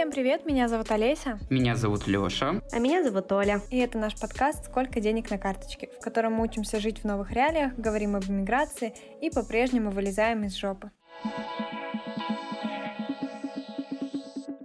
Всем привет, меня зовут Олеся. Меня зовут Лёша. А меня зовут Оля. И это наш подкаст «Сколько денег на карточке», в котором мы учимся жить в новых реалиях, говорим об иммиграции и по-прежнему вылезаем из жопы.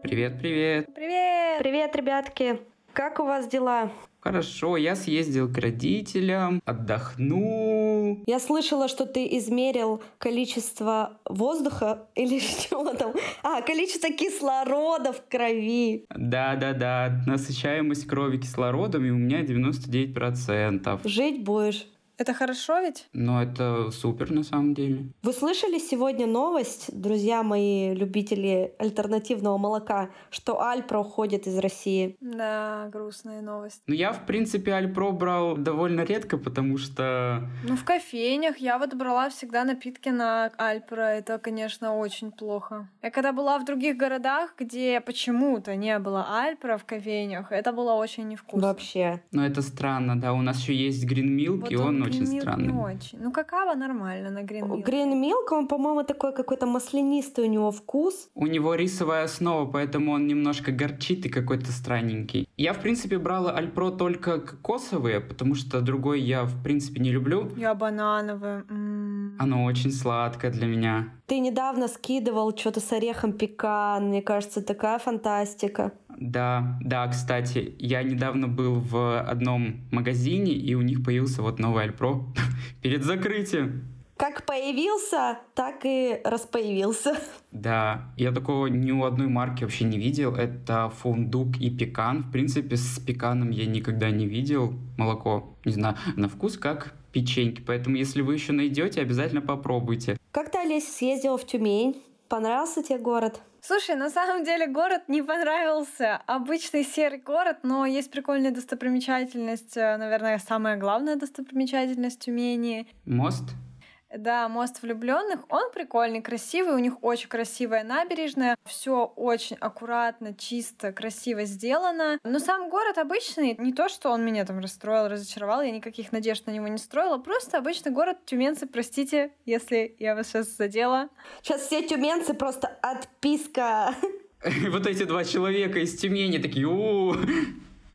Привет, привет. Привет! Привет, ребятки. Как у вас дела? Хорошо, я съездил к родителям, отдохнул. Я слышала, что ты измерил количество воздуха или что там? А, количество кислорода в крови. Да-да-да, насыщаемость крови кислородом, и у меня 99%. Жить будешь. Это хорошо ведь? Но это супер на самом деле. Вы слышали сегодня новость, друзья мои, любители альтернативного молока, что Альпра уходит из России? Да, грустная новость. Ну, я, в принципе, Альпро брал довольно редко, потому что... Ну, в кофейнях я вот брала всегда напитки на Альпра. Это, конечно, очень плохо. Я когда была в других городах, где почему-то не было Альпра в кофейнях, это было очень невкусно. Вообще. Ну, это странно, да. У нас еще есть Milk, Вот и он, он очень Milk странный. Не очень. Ну, какао нормально на Green Milk. Green Milk, он, по-моему, такой какой-то маслянистый у него вкус. У него рисовая основа, поэтому он немножко горчит и какой-то странненький. Я, в принципе, брала Альпро только кокосовые, потому что другой я, в принципе, не люблю. Я банановая. М. Оно очень сладкое для меня. Ты недавно скидывал что-то с орехом пекан. Мне кажется, такая фантастика. Да, да, кстати, я недавно был в одном магазине, и у них появился вот новый Альпро перед закрытием. Как появился, так и распоявился. Да, я такого ни у одной марки вообще не видел. Это фундук и пекан. В принципе, с пеканом я никогда не видел молоко. Не знаю, на вкус как печеньки. Поэтому, если вы еще найдете, обязательно попробуйте. Как ты, Олеся, съездила в Тюмень? Понравился тебе город? Слушай, на самом деле город не понравился. Обычный серый город, но есть прикольная достопримечательность, э, наверное, самая главная достопримечательность Тюмени. Мост? Да, мост влюбленных. Он прикольный, красивый. У них очень красивая набережная. Все очень аккуратно, чисто, красиво сделано. Но сам город обычный. Не то, что он меня там расстроил, разочаровал. Я никаких надежд на него не строила. Просто обычный город тюменцы. Простите, если я вас сейчас задела. Сейчас все тюменцы просто отписка. Вот эти два человека из Тюмени такие,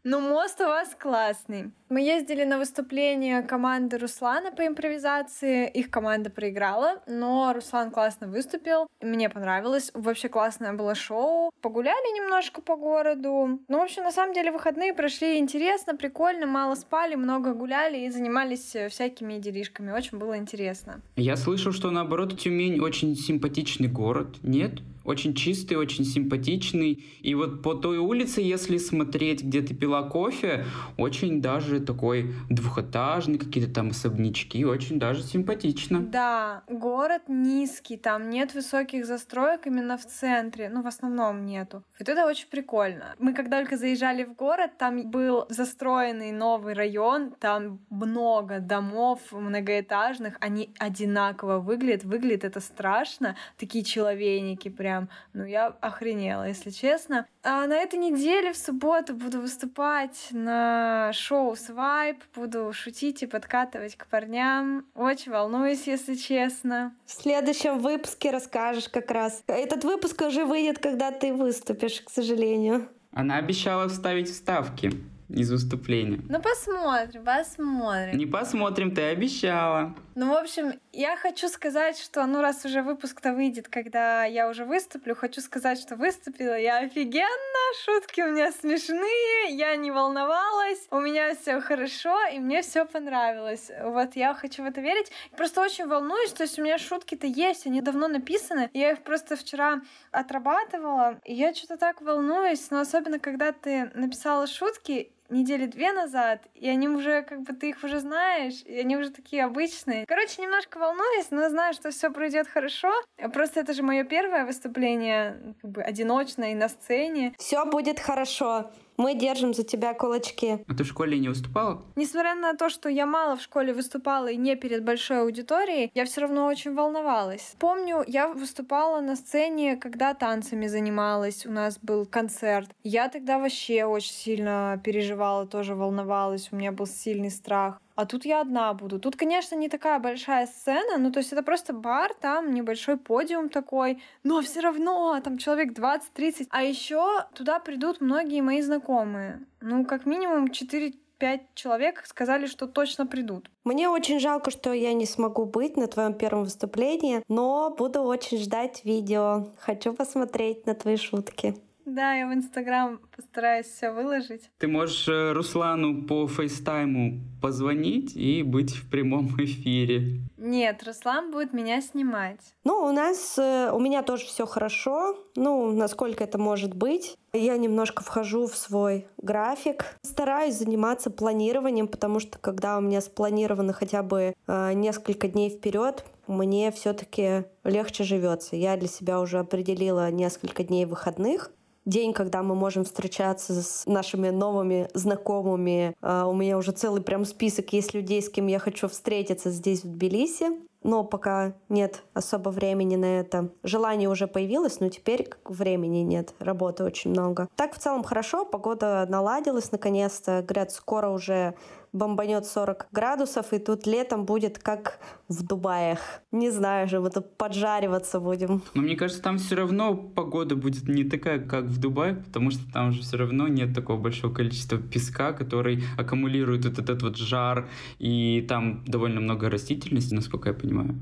Ну, мост у вас классный. Мы ездили на выступление команды Руслана по импровизации. Их команда проиграла, но Руслан классно выступил. Мне понравилось. Вообще классное было шоу. Погуляли немножко по городу. Ну, в общем, на самом деле выходные прошли интересно, прикольно. Мало спали, много гуляли и занимались э, всякими делишками. Очень было интересно. Я слышал, что наоборот Тюмень очень симпатичный город. Нет? Очень чистый, очень симпатичный. И вот по той улице, если смотреть, где ты пила кофе, очень даже такой двухэтажный, какие-то там особнячки, очень даже симпатично. Да, город низкий, там нет высоких застроек именно в центре, ну, в основном нету. Вот это очень прикольно. Мы как только заезжали в город, там был застроенный новый район, там много домов многоэтажных, они одинаково выглядят, выглядит это страшно, такие человейники прям, ну, я охренела, если честно. А на этой неделе в субботу буду выступать на шоу «Свайп», буду шутить и подкатывать к парням. Очень волнуюсь, если честно. В следующем выпуске расскажешь как раз. Этот выпуск уже выйдет, когда ты выступишь, к сожалению. Она обещала вставить вставки из выступления. Ну, посмотрим, посмотрим. Не посмотрим, ты обещала. Ну, в общем, я хочу сказать, что, ну, раз уже выпуск-то выйдет, когда я уже выступлю, хочу сказать, что выступила я офигенно, шутки у меня смешные, я не волновалась, у меня все хорошо, и мне все понравилось. Вот я хочу в это верить. Просто очень волнуюсь, то есть у меня шутки-то есть, они давно написаны, я их просто вчера отрабатывала, и я что-то так волнуюсь, но особенно, когда ты написала шутки, недели две назад, и они уже, как бы, ты их уже знаешь, и они уже такие обычные. Короче, немножко волнуюсь, но знаю, что все пройдет хорошо. Просто это же мое первое выступление, как бы, одиночное и на сцене. Все будет хорошо. Мы держим за тебя кулачки. А ты в школе не выступала? Несмотря на то, что я мало в школе выступала и не перед большой аудиторией, я все равно очень волновалась. Помню, я выступала на сцене, когда танцами занималась, у нас был концерт. Я тогда вообще очень сильно переживала, тоже волновалась, у меня был сильный страх. А тут я одна буду. Тут, конечно, не такая большая сцена, ну, то есть это просто бар, там небольшой подиум такой, но все равно там человек 20-30. А еще туда придут многие мои знакомые. Ну, как минимум 4 пять человек сказали, что точно придут. Мне очень жалко, что я не смогу быть на твоем первом выступлении, но буду очень ждать видео. Хочу посмотреть на твои шутки. Да, я в Инстаграм постараюсь все выложить. Ты можешь э, Руслану по фейстайму позвонить и быть в прямом эфире. Нет, Руслан будет меня снимать. Ну, у нас, э, у меня тоже все хорошо. Ну, насколько это может быть. Я немножко вхожу в свой график. Стараюсь заниматься планированием, потому что когда у меня спланировано хотя бы э, несколько дней вперед, мне все-таки легче живется. Я для себя уже определила несколько дней выходных день, когда мы можем встречаться с нашими новыми знакомыми. А, у меня уже целый прям список есть людей, с кем я хочу встретиться здесь, в Тбилиси. Но пока нет особо времени на это. Желание уже появилось, но теперь времени нет. Работы очень много. Так в целом хорошо, погода наладилась наконец-то. Говорят, скоро уже бомбанет 40 градусов, и тут летом будет как в Дубаях. Не знаю же, мы тут поджариваться будем. Но мне кажется, там все равно погода будет не такая, как в Дубае, потому что там же все равно нет такого большого количества песка, который аккумулирует вот этот вот жар, и там довольно много растительности, насколько я понимаю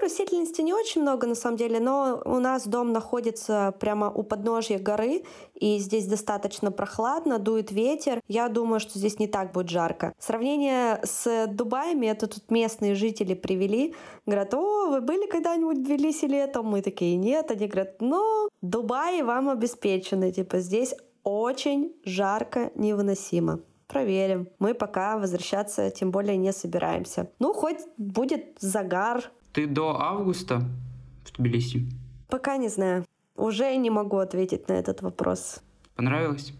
растительности не очень много на самом деле, но у нас дом находится прямо у подножья горы, и здесь достаточно прохладно, дует ветер. Я думаю, что здесь не так будет жарко. Сравнение с Дубаями, это тут местные жители привели. Говорят, о, вы были когда-нибудь в Тбилиси летом? Мы такие, нет. Они говорят, ну, Дубаи вам обеспечены. Типа здесь очень жарко, невыносимо. Проверим. Мы пока возвращаться тем более не собираемся. Ну, хоть будет загар, ты до августа в Тбилиси? Пока не знаю. Уже не могу ответить на этот вопрос. Понравилось?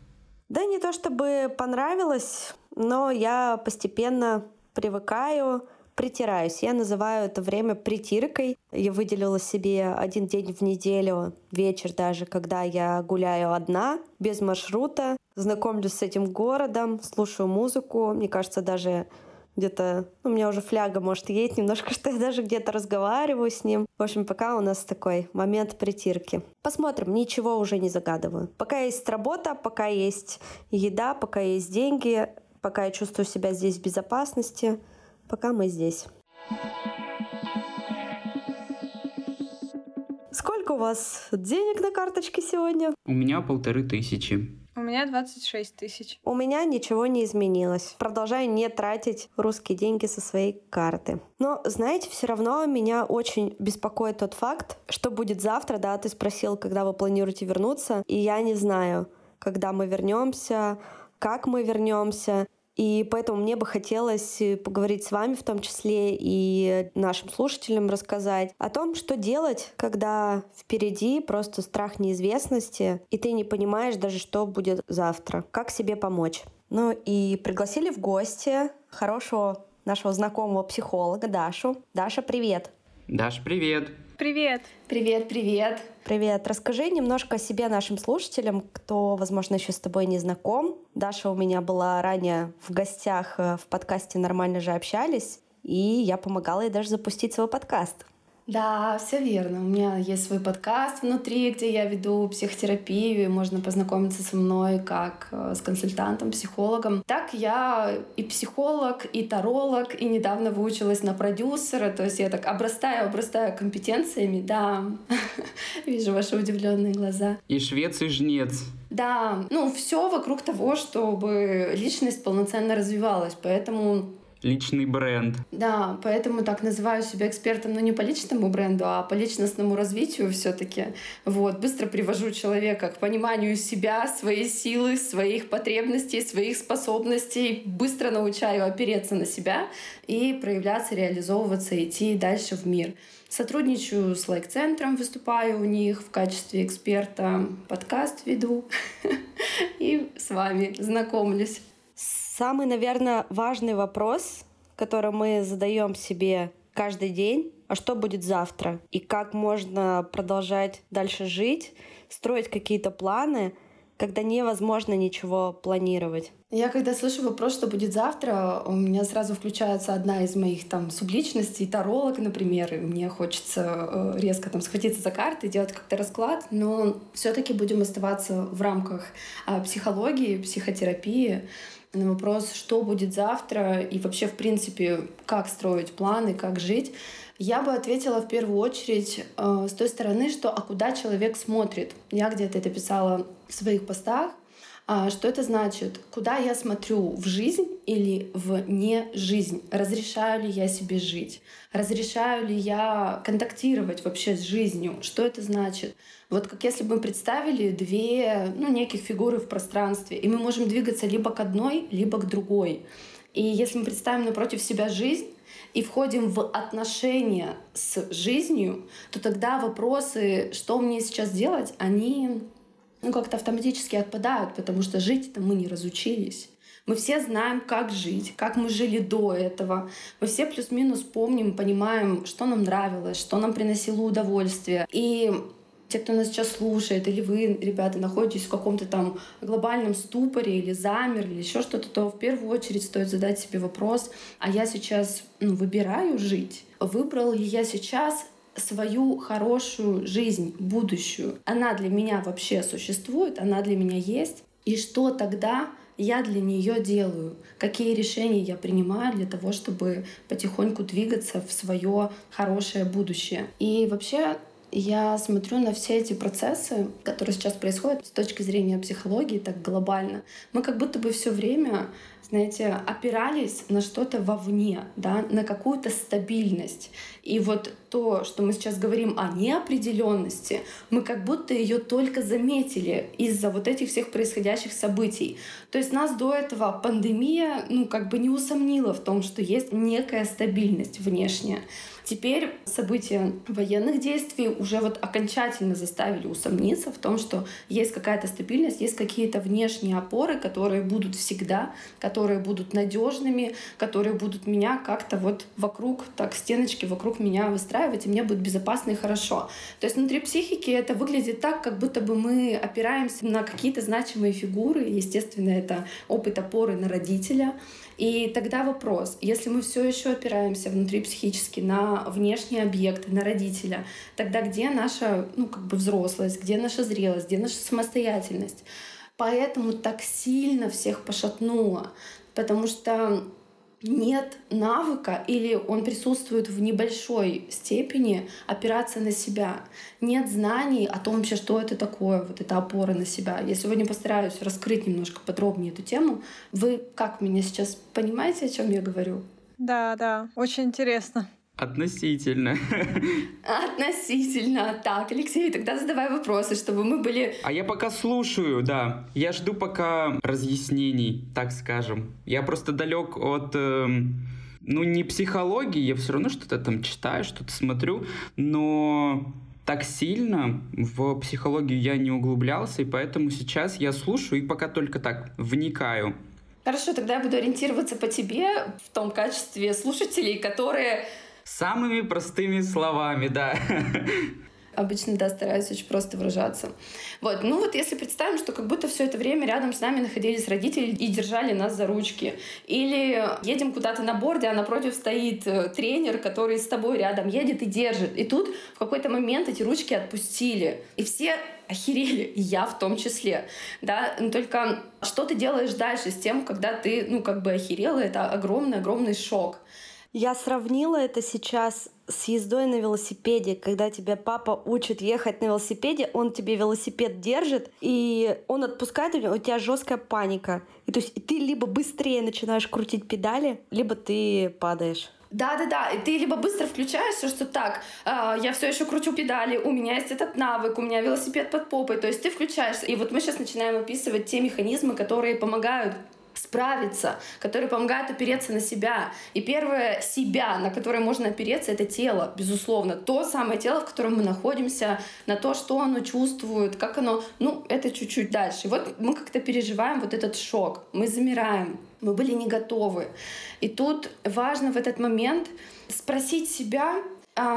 Да не то чтобы понравилось, но я постепенно привыкаю, притираюсь. Я называю это время притиркой. Я выделила себе один день в неделю, вечер даже, когда я гуляю одна, без маршрута, знакомлюсь с этим городом, слушаю музыку. Мне кажется, даже где-то, ну, у меня уже фляга, может, едет немножко, что я даже где-то разговариваю с ним. В общем, пока у нас такой момент притирки. Посмотрим, ничего уже не загадываю. Пока есть работа, пока есть еда, пока есть деньги, пока я чувствую себя здесь в безопасности, пока мы здесь. Сколько у вас денег на карточке сегодня? У меня полторы тысячи. У меня 26 тысяч. У меня ничего не изменилось. Продолжаю не тратить русские деньги со своей карты. Но, знаете, все равно меня очень беспокоит тот факт, что будет завтра, да, ты спросил, когда вы планируете вернуться, и я не знаю, когда мы вернемся, как мы вернемся. И поэтому мне бы хотелось э, поговорить с вами в том числе и нашим слушателям рассказать о том, что делать, когда впереди просто страх неизвестности, и ты не понимаешь даже, что будет завтра. Как себе помочь. Ну и пригласили в гости хорошего нашего знакомого психолога Дашу. Даша, привет! Даш, привет! Привет! Привет, привет! Привет! Расскажи немножко о себе нашим слушателям, кто, возможно, еще с тобой не знаком. Даша у меня была ранее в гостях э, в подкасте «Нормально же общались», и я помогала ей даже запустить свой подкаст. Да, все верно. У меня есть свой подкаст внутри, где я веду психотерапию, и можно познакомиться со мной как э, с консультантом, психологом. Так я и психолог, и таролог, и недавно выучилась на продюсера, то есть я так обрастаю, обрастаю компетенциями, да. Вижу ваши удивленные глаза. И швец, и жнец. Да, ну все вокруг того, чтобы личность полноценно развивалась, поэтому личный бренд. Да, поэтому так называю себя экспертом, но не по личному бренду, а по личностному развитию все-таки. Вот, быстро привожу человека к пониманию себя, своей силы, своих потребностей, своих способностей, быстро научаю опереться на себя и проявляться, реализовываться, идти дальше в мир. Сотрудничаю с лайк-центром, выступаю у них в качестве эксперта, подкаст веду и с вами знакомлюсь. Самый, наверное, важный вопрос, который мы задаем себе каждый день, а что будет завтра? И как можно продолжать дальше жить, строить какие-то планы, когда невозможно ничего планировать. Я когда слышу вопрос, что будет завтра, у меня сразу включается одна из моих там субличностей, таролог, например, и мне хочется э, резко там схватиться за карты, делать как-то расклад, но все таки будем оставаться в рамках а, психологии, психотерапии, на вопрос, что будет завтра и вообще, в принципе, как строить планы, как жить, я бы ответила в первую очередь э, с той стороны, что а куда человек смотрит. Я где-то это писала в своих постах. А, что это значит? Куда я смотрю? В жизнь или в не жизнь? Разрешаю ли я себе жить? Разрешаю ли я контактировать вообще с жизнью? Что это значит? Вот как если бы мы представили две ну, неких фигуры в пространстве, и мы можем двигаться либо к одной, либо к другой. И если мы представим напротив себя жизнь, и входим в отношения с жизнью, то тогда вопросы, что мне сейчас делать, они ну, как-то автоматически отпадают, потому что жить-то мы не разучились. Мы все знаем, как жить, как мы жили до этого. Мы все плюс-минус помним, понимаем, что нам нравилось, что нам приносило удовольствие. И те, кто нас сейчас слушает, или вы, ребята, находитесь в каком-то там глобальном ступоре или замер, или еще что-то, то в первую очередь стоит задать себе вопрос, а я сейчас ну, выбираю жить? Выбрал ли я сейчас свою хорошую жизнь, будущую? Она для меня вообще существует, она для меня есть? И что тогда я для нее делаю, какие решения я принимаю для того, чтобы потихоньку двигаться в свое хорошее будущее. И вообще я смотрю на все эти процессы, которые сейчас происходят с точки зрения психологии, так глобально. Мы как будто бы все время знаете, опирались на что-то вовне, да, на какую-то стабильность. И вот то, что мы сейчас говорим о неопределенности, мы как будто ее только заметили из-за вот этих всех происходящих событий. То есть нас до этого пандемия, ну, как бы не усомнила в том, что есть некая стабильность внешняя. Теперь события военных действий уже вот окончательно заставили усомниться в том, что есть какая-то стабильность, есть какие-то внешние опоры, которые будут всегда, которые будут надежными, которые будут меня как-то вот вокруг, так стеночки вокруг меня выстраивать, и мне будет безопасно и хорошо. То есть внутри психики это выглядит так, как будто бы мы опираемся на какие-то значимые фигуры. Естественно, это опыт опоры на родителя, и тогда вопрос, если мы все еще опираемся внутри психически на внешние объекты, на родителя, тогда где наша ну, как бы взрослость, где наша зрелость, где наша самостоятельность? Поэтому так сильно всех пошатнуло, потому что нет навыка или он присутствует в небольшой степени опираться на себя. Нет знаний о том вообще, что это такое, вот эта опора на себя. Я сегодня постараюсь раскрыть немножко подробнее эту тему. Вы как меня сейчас понимаете, о чем я говорю? Да, да, очень интересно. Относительно. Относительно. Так, Алексей, тогда задавай вопросы, чтобы мы были... А я пока слушаю, да. Я жду пока разъяснений, так скажем. Я просто далек от... Э, ну, не психологии, я все равно что-то там читаю, что-то смотрю, но так сильно в психологию я не углублялся, и поэтому сейчас я слушаю и пока только так вникаю. Хорошо, тогда я буду ориентироваться по тебе в том качестве слушателей, которые Самыми простыми словами, да. Обычно, да, стараюсь очень просто выражаться. Вот, ну вот если представим, что как будто все это время рядом с нами находились родители и держали нас за ручки. Или едем куда-то на борде, а напротив стоит э, тренер, который с тобой рядом едет и держит. И тут в какой-то момент эти ручки отпустили. И все охерели, и я в том числе, да, но только что ты делаешь дальше с тем, когда ты, ну, как бы охерела, это огромный-огромный шок. Я сравнила это сейчас с ездой на велосипеде, когда тебя папа учит ехать на велосипеде, он тебе велосипед держит, и он отпускает, у тебя жесткая паника. И то есть ты либо быстрее начинаешь крутить педали, либо ты падаешь. Да, да, да. И ты либо быстро включаешься, что так, э, я все еще кручу педали, у меня есть этот навык, у меня велосипед под попой. То есть ты включаешься. И вот мы сейчас начинаем описывать те механизмы, которые помогают справиться, которые помогают опереться на себя. И первое себя, на которое можно опереться, это тело, безусловно. То самое тело, в котором мы находимся, на то, что оно чувствует, как оно... Ну, это чуть-чуть дальше. И вот мы как-то переживаем вот этот шок, мы замираем, мы были не готовы. И тут важно в этот момент спросить себя,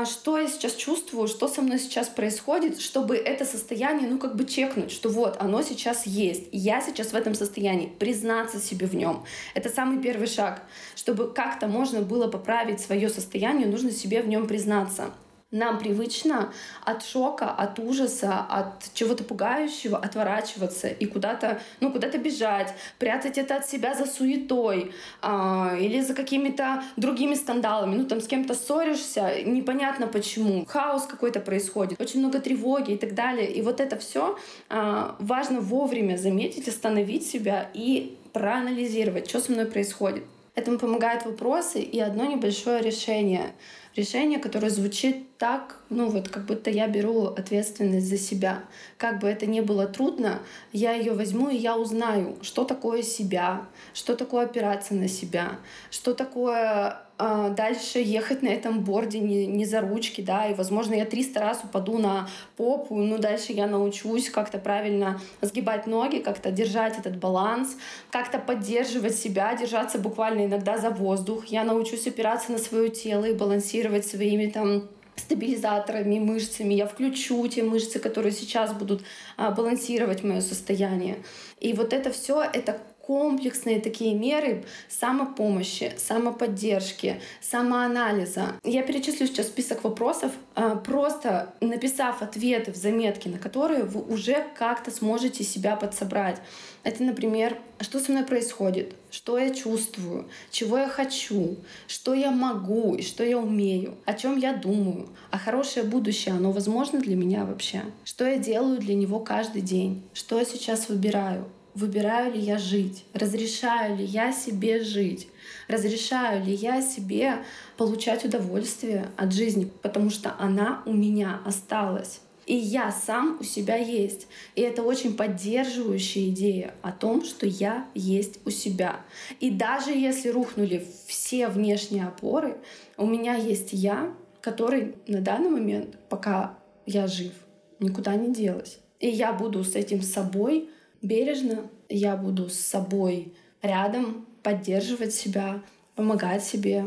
что я сейчас чувствую, что со мной сейчас происходит, чтобы это состояние, ну, как бы чекнуть, что вот, оно сейчас есть, я сейчас в этом состоянии, признаться себе в нем. Это самый первый шаг. Чтобы как-то можно было поправить свое состояние, нужно себе в нем признаться. Нам привычно от шока, от ужаса, от чего-то пугающего отворачиваться и куда-то, ну, куда-то бежать, прятать это от себя за суетой а, или за какими-то другими скандалами. Ну, там с кем-то ссоришься, непонятно почему. Хаос какой-то происходит, очень много тревоги и так далее. И вот это все а, важно вовремя заметить, остановить себя и проанализировать, что со мной происходит. Этому помогают вопросы и одно небольшое решение — решение, которое звучит так, ну вот как будто я беру ответственность за себя. Как бы это ни было трудно, я ее возьму и я узнаю, что такое себя, что такое опираться на себя, что такое дальше ехать на этом борде не, не за ручки, да, и, возможно, я 300 раз упаду на попу, но дальше я научусь как-то правильно сгибать ноги, как-то держать этот баланс, как-то поддерживать себя, держаться буквально иногда за воздух. Я научусь опираться на свое тело и балансировать своими там стабилизаторами, мышцами, я включу те мышцы, которые сейчас будут а, балансировать мое состояние. И вот это все, это комплексные такие меры самопомощи, самоподдержки, самоанализа. Я перечислю сейчас список вопросов, а, просто написав ответы в заметке, на которые вы уже как-то сможете себя подсобрать. Это, например, что со мной происходит, что я чувствую, чего я хочу, что я могу и что я умею, о чем я думаю, а хорошее будущее, оно возможно для меня вообще, что я делаю для него каждый день, что я сейчас выбираю, выбираю ли я жить, разрешаю ли я себе жить, разрешаю ли я себе получать удовольствие от жизни, потому что она у меня осталась. И я сам у себя есть. И это очень поддерживающая идея о том, что я есть у себя. И даже если рухнули все внешние опоры, у меня есть я, который на данный момент, пока я жив, никуда не делась. И я буду с этим собой бережно, я буду с собой рядом, поддерживать себя, помогать себе.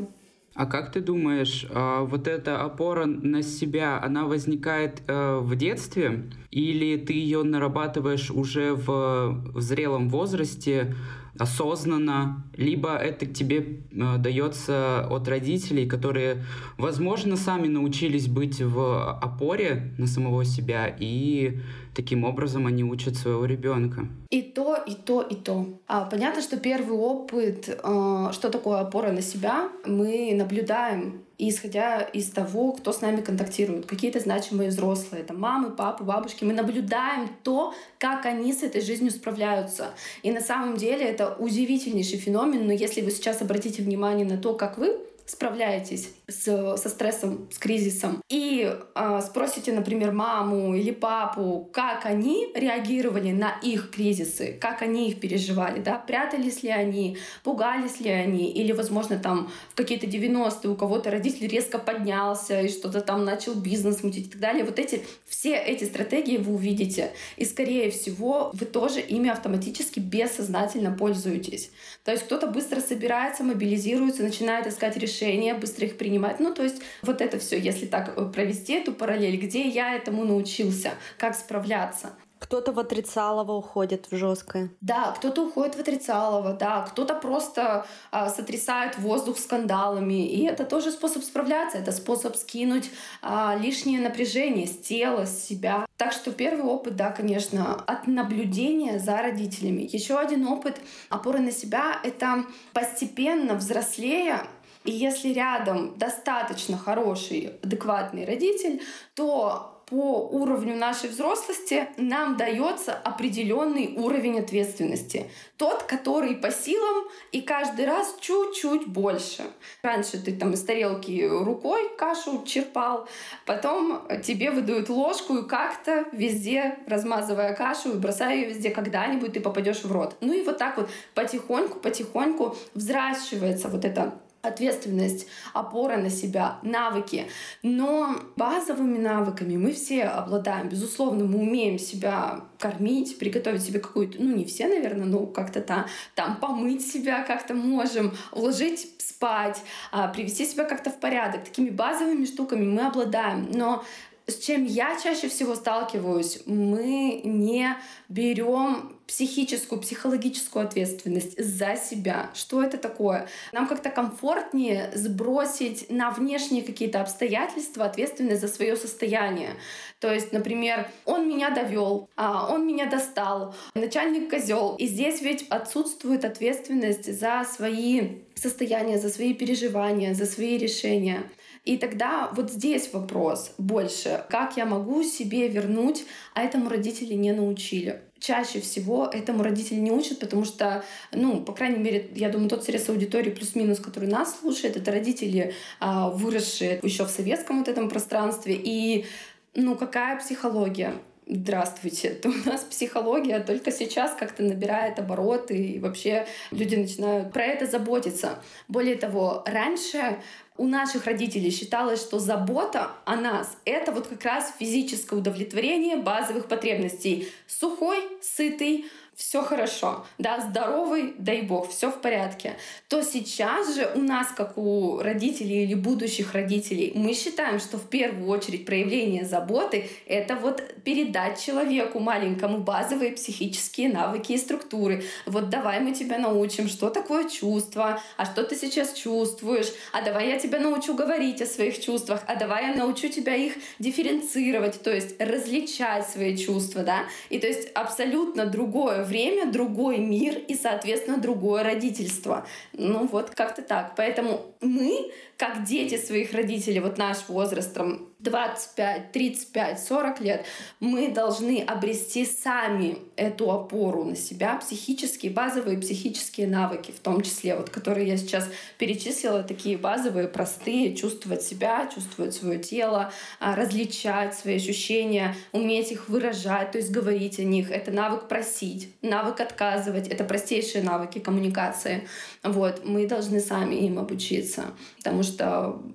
А как ты думаешь, а, вот эта опора на себя, она возникает э, в детстве, или ты ее нарабатываешь уже в, в зрелом возрасте, осознанно, либо это тебе э, дается от родителей, которые, возможно, сами научились быть в опоре на самого себя и таким образом они учат своего ребенка. И то, и то, и то. А, понятно, что первый опыт, э, что такое опора на себя, мы наблюдаем исходя из того, кто с нами контактирует, какие-то значимые взрослые, это мамы, папы, бабушки, мы наблюдаем то, как они с этой жизнью справляются. И на самом деле это удивительнейший феномен, но если вы сейчас обратите внимание на то, как вы справляетесь с, со стрессом, с кризисом, и э, спросите, например, маму или папу, как они реагировали на их кризисы, как они их переживали, да, прятались ли они, пугались ли они, или, возможно, там в какие-то 90-е у кого-то родитель резко поднялся и что-то там начал бизнес мутить и так далее. Вот эти, все эти стратегии вы увидите, и, скорее всего, вы тоже ими автоматически бессознательно пользуетесь. То есть кто-то быстро собирается, мобилизируется, начинает искать решения, быстро их принимать, понимать. Ну, то есть вот это все, если так э, провести эту параллель, где я этому научился, как справляться. Кто-то в отрицалово уходит в жесткое. Да, кто-то уходит в отрицалово, да, кто-то просто а, сотрясает воздух скандалами. И это тоже способ справляться, это способ скинуть а, лишнее напряжение с тела, с себя. Так что первый опыт, да, конечно, от наблюдения за родителями. Еще один опыт опоры на себя — это постепенно взрослея и если рядом достаточно хороший, адекватный родитель, то по уровню нашей взрослости нам дается определенный уровень ответственности. Тот, который по силам и каждый раз чуть-чуть больше. Раньше ты там из тарелки рукой кашу черпал, потом тебе выдают ложку и как-то везде, размазывая кашу и бросая ее везде, когда-нибудь ты попадешь в рот. Ну и вот так вот потихоньку-потихоньку взращивается вот это ответственность, опора на себя, навыки. Но базовыми навыками мы все обладаем. Безусловно, мы умеем себя кормить, приготовить себе какую-то, ну не все, наверное, но как-то там, там помыть себя как-то можем, уложить спать, а, привести себя как-то в порядок. Такими базовыми штуками мы обладаем. Но с чем я чаще всего сталкиваюсь, мы не берем психическую, психологическую ответственность за себя. Что это такое? Нам как-то комфортнее сбросить на внешние какие-то обстоятельства ответственность за свое состояние. То есть, например, он меня довел, а он меня достал, начальник козел. И здесь ведь отсутствует ответственность за свои состояния, за свои переживания, за свои решения. И тогда вот здесь вопрос больше, как я могу себе вернуть, а этому родители не научили. Чаще всего этому родители не учат, потому что, ну, по крайней мере, я думаю, тот срез аудитории плюс-минус, который нас слушает, это родители, а, выросшие еще в советском вот этом пространстве. И, ну, какая психология? Здравствуйте, то у нас психология только сейчас как-то набирает обороты, и вообще люди начинают про это заботиться. Более того, раньше у наших родителей считалось, что забота о нас — это вот как раз физическое удовлетворение базовых потребностей. Сухой, сытый, все хорошо, да, здоровый, дай бог, все в порядке, то сейчас же у нас, как у родителей или будущих родителей, мы считаем, что в первую очередь проявление заботы — это вот передать человеку маленькому базовые психические навыки и структуры. Вот давай мы тебя научим, что такое чувство, а что ты сейчас чувствуешь, а давай я тебя научу говорить о своих чувствах, а давай я научу тебя их дифференцировать, то есть различать свои чувства, да, и то есть абсолютно другое время, другой мир и, соответственно, другое родительство. Ну вот как-то так. Поэтому мы, как дети своих родителей, вот наш возраст, там, 25, 35, 40 лет, мы должны обрести сами эту опору на себя, психические, базовые психические навыки, в том числе, вот, которые я сейчас перечислила, такие базовые, простые, чувствовать себя, чувствовать свое тело, а, различать свои ощущения, уметь их выражать, то есть говорить о них. Это навык просить, навык отказывать, это простейшие навыки коммуникации. Вот, мы должны сами им обучиться, потому что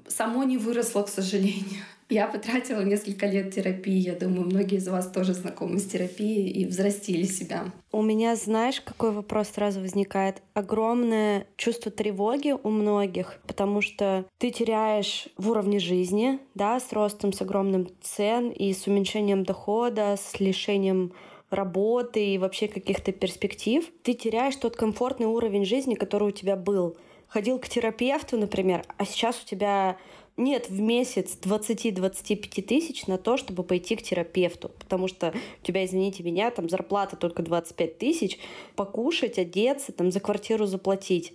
само не выросло, к сожалению. Я потратила несколько лет терапии. Я думаю, многие из вас тоже знакомы с терапией и взрастили себя. У меня, знаешь, какой вопрос сразу возникает? Огромное чувство тревоги у многих, потому что ты теряешь в уровне жизни, да, с ростом, с огромным цен и с уменьшением дохода, с лишением работы и вообще каких-то перспектив. Ты теряешь тот комфортный уровень жизни, который у тебя был. Ходил к терапевту, например, а сейчас у тебя нет в месяц 20-25 тысяч на то, чтобы пойти к терапевту, потому что у тебя, извините меня, там зарплата только 25 тысяч, покушать, одеться, там за квартиру заплатить.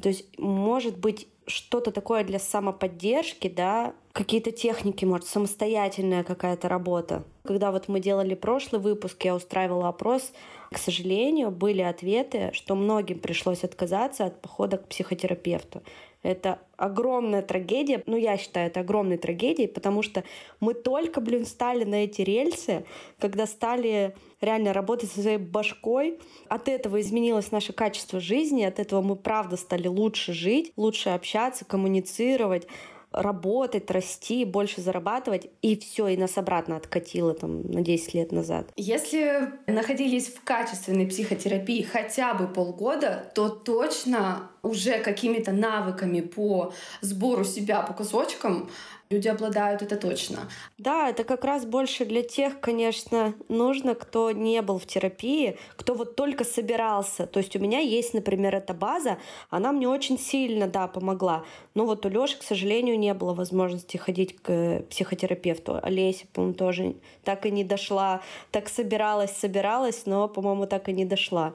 То есть, может быть, что-то такое для самоподдержки, да, какие-то техники, может, самостоятельная какая-то работа. Когда вот мы делали прошлый выпуск, я устраивала опрос, к сожалению, были ответы, что многим пришлось отказаться от похода к психотерапевту. Это огромная трагедия. Ну, я считаю, это огромной трагедией, потому что мы только, блин, стали на эти рельсы, когда стали реально работать со своей башкой. От этого изменилось наше качество жизни, от этого мы, правда, стали лучше жить, лучше общаться, коммуницировать работать, расти, больше зарабатывать, и все, и нас обратно откатило там на 10 лет назад. Если находились в качественной психотерапии хотя бы полгода, то точно уже какими-то навыками по сбору себя по кусочкам люди обладают, это точно. Да, это как раз больше для тех, конечно, нужно, кто не был в терапии, кто вот только собирался. То есть у меня есть, например, эта база, она мне очень сильно, да, помогла. Но вот у Лёши, к сожалению, не было возможности ходить к психотерапевту. Олеся, по-моему, тоже так и не дошла. Так собиралась, собиралась, но, по-моему, так и не дошла.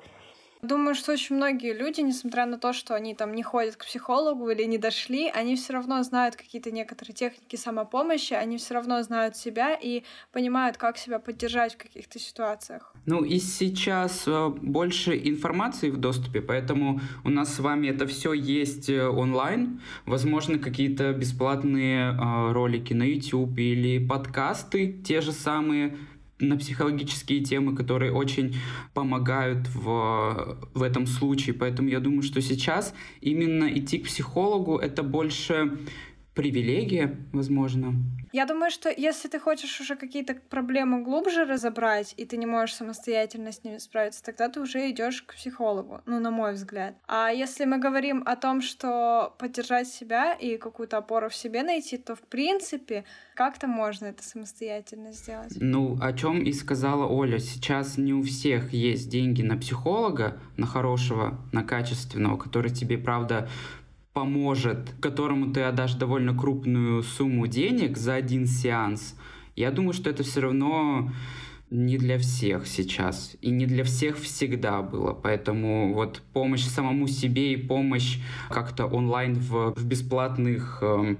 Думаю, что очень многие люди, несмотря на то, что они там не ходят к психологу или не дошли, они все равно знают какие-то некоторые техники самопомощи, они все равно знают себя и понимают, как себя поддержать в каких-то ситуациях. Ну и сейчас э, больше информации в доступе, поэтому у нас с вами это все есть э, онлайн. Возможно, какие-то бесплатные э, ролики на YouTube или подкасты те же самые на психологические темы, которые очень помогают в, в этом случае. Поэтому я думаю, что сейчас именно идти к психологу — это больше привилегия, возможно. Я думаю, что если ты хочешь уже какие-то проблемы глубже разобрать, и ты не можешь самостоятельно с ними справиться, тогда ты уже идешь к психологу, ну, на мой взгляд. А если мы говорим о том, что поддержать себя и какую-то опору в себе найти, то, в принципе, как-то можно это самостоятельно сделать. Ну, о чем и сказала Оля. Сейчас не у всех есть деньги на психолога, на хорошего, на качественного, который тебе, правда, поможет, которому ты отдашь довольно крупную сумму денег за один сеанс, я думаю, что это все равно не для всех сейчас и не для всех всегда было. Поэтому вот помощь самому себе и помощь как-то онлайн в, в бесплатных э,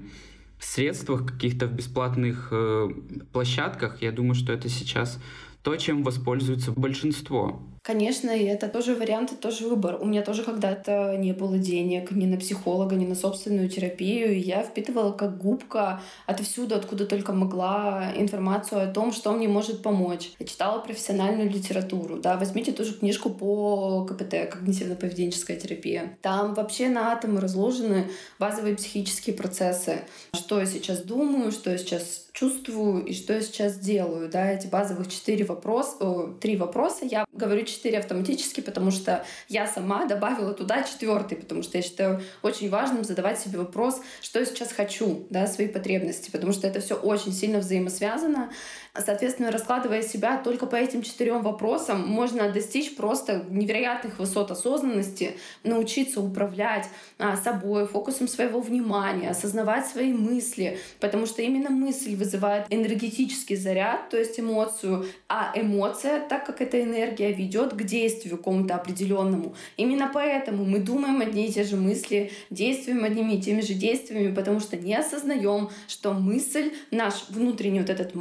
средствах, каких-то в бесплатных э, площадках, я думаю, что это сейчас то, чем воспользуется большинство. Конечно, и это тоже вариант, это тоже выбор. У меня тоже когда-то не было денег ни на психолога, ни на собственную терапию. И я впитывала как губка отовсюду, откуда только могла, информацию о том, что мне может помочь. Я читала профессиональную литературу. Да, возьмите ту же книжку по КПТ, когнитивно-поведенческая терапия. Там вообще на атомы разложены базовые психические процессы. Что я сейчас думаю, что я сейчас чувствую и что я сейчас делаю. Да, эти базовых четыре вопроса, три вопроса я говорю четыре автоматически, потому что я сама добавила туда четвертый, потому что я считаю очень важным задавать себе вопрос, что я сейчас хочу, да, свои потребности, потому что это все очень сильно взаимосвязано. Соответственно, раскладывая себя только по этим четырем вопросам, можно достичь просто невероятных высот осознанности, научиться управлять а, собой, фокусом своего внимания, осознавать свои мысли, потому что именно мысль вызывает энергетический заряд, то есть эмоцию, а эмоция, так как эта энергия ведет к действию какому-то определенному. Именно поэтому мы думаем одни и те же мысли, действуем одними и теми же действиями, потому что не осознаем, что мысль, наш внутренний вот этот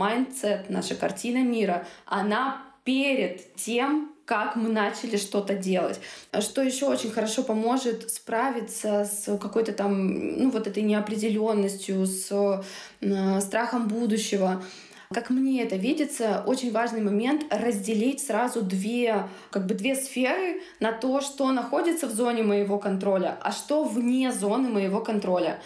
mindset, наша картина мира, она перед тем, как мы начали что-то делать. Что еще очень хорошо поможет справиться с какой-то там, ну вот этой неопределенностью, с э, страхом будущего. Как мне это видится, очень важный момент разделить сразу две, как бы две сферы на то, что находится в зоне моего контроля, а что вне зоны моего контроля.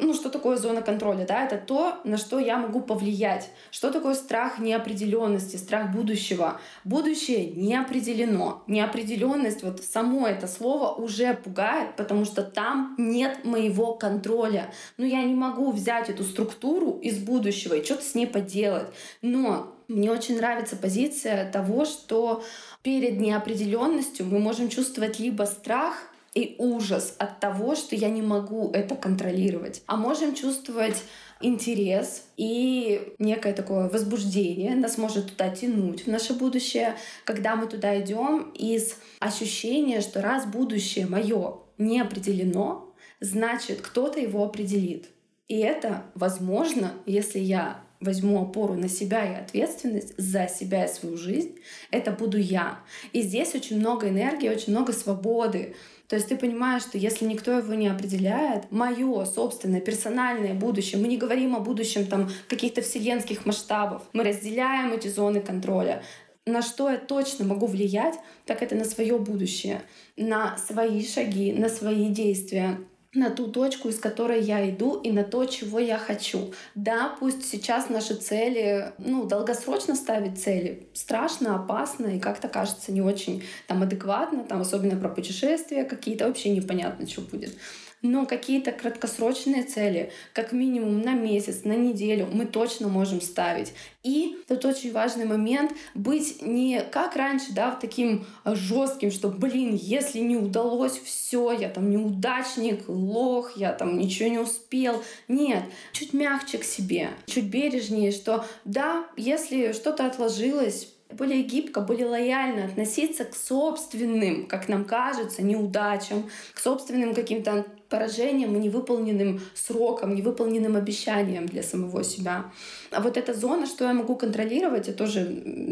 Ну, что такое зона контроля? Да? Это то, на что я могу повлиять. Что такое страх неопределенности, страх будущего? Будущее не определено. Неопределенность, вот само это слово уже пугает, потому что там нет моего контроля. Но я не могу взять эту структуру из будущего и что-то с ней поделать. Но мне очень нравится позиция того, что перед неопределенностью мы можем чувствовать либо страх, и ужас от того, что я не могу это контролировать. А можем чувствовать интерес и некое такое возбуждение нас может туда тянуть в наше будущее, когда мы туда идем из ощущения, что раз будущее мое не определено, значит кто-то его определит. И это возможно, если я возьму опору на себя и ответственность за себя и свою жизнь, это буду я. И здесь очень много энергии, очень много свободы, то есть ты понимаешь, что если никто его не определяет, мое собственное персональное будущее, мы не говорим о будущем там каких-то вселенских масштабов, мы разделяем эти зоны контроля. На что я точно могу влиять, так это на свое будущее, на свои шаги, на свои действия на ту точку, из которой я иду, и на то, чего я хочу. Да, пусть сейчас наши цели, ну, долгосрочно ставить цели страшно, опасно и как-то кажется не очень там адекватно, там особенно про путешествия какие-то, вообще непонятно, что будет но какие-то краткосрочные цели, как минимум на месяц, на неделю, мы точно можем ставить. И тут очень важный момент быть не как раньше, да, в таким жестким, что, блин, если не удалось, все, я там неудачник, лох, я там ничего не успел. Нет, чуть мягче к себе, чуть бережнее, что да, если что-то отложилось, более гибко, более лояльно относиться к собственным, как нам кажется, неудачам, к собственным каким-то поражением и невыполненным сроком, невыполненным обещанием для самого себя. А вот эта зона, что я могу контролировать, я тоже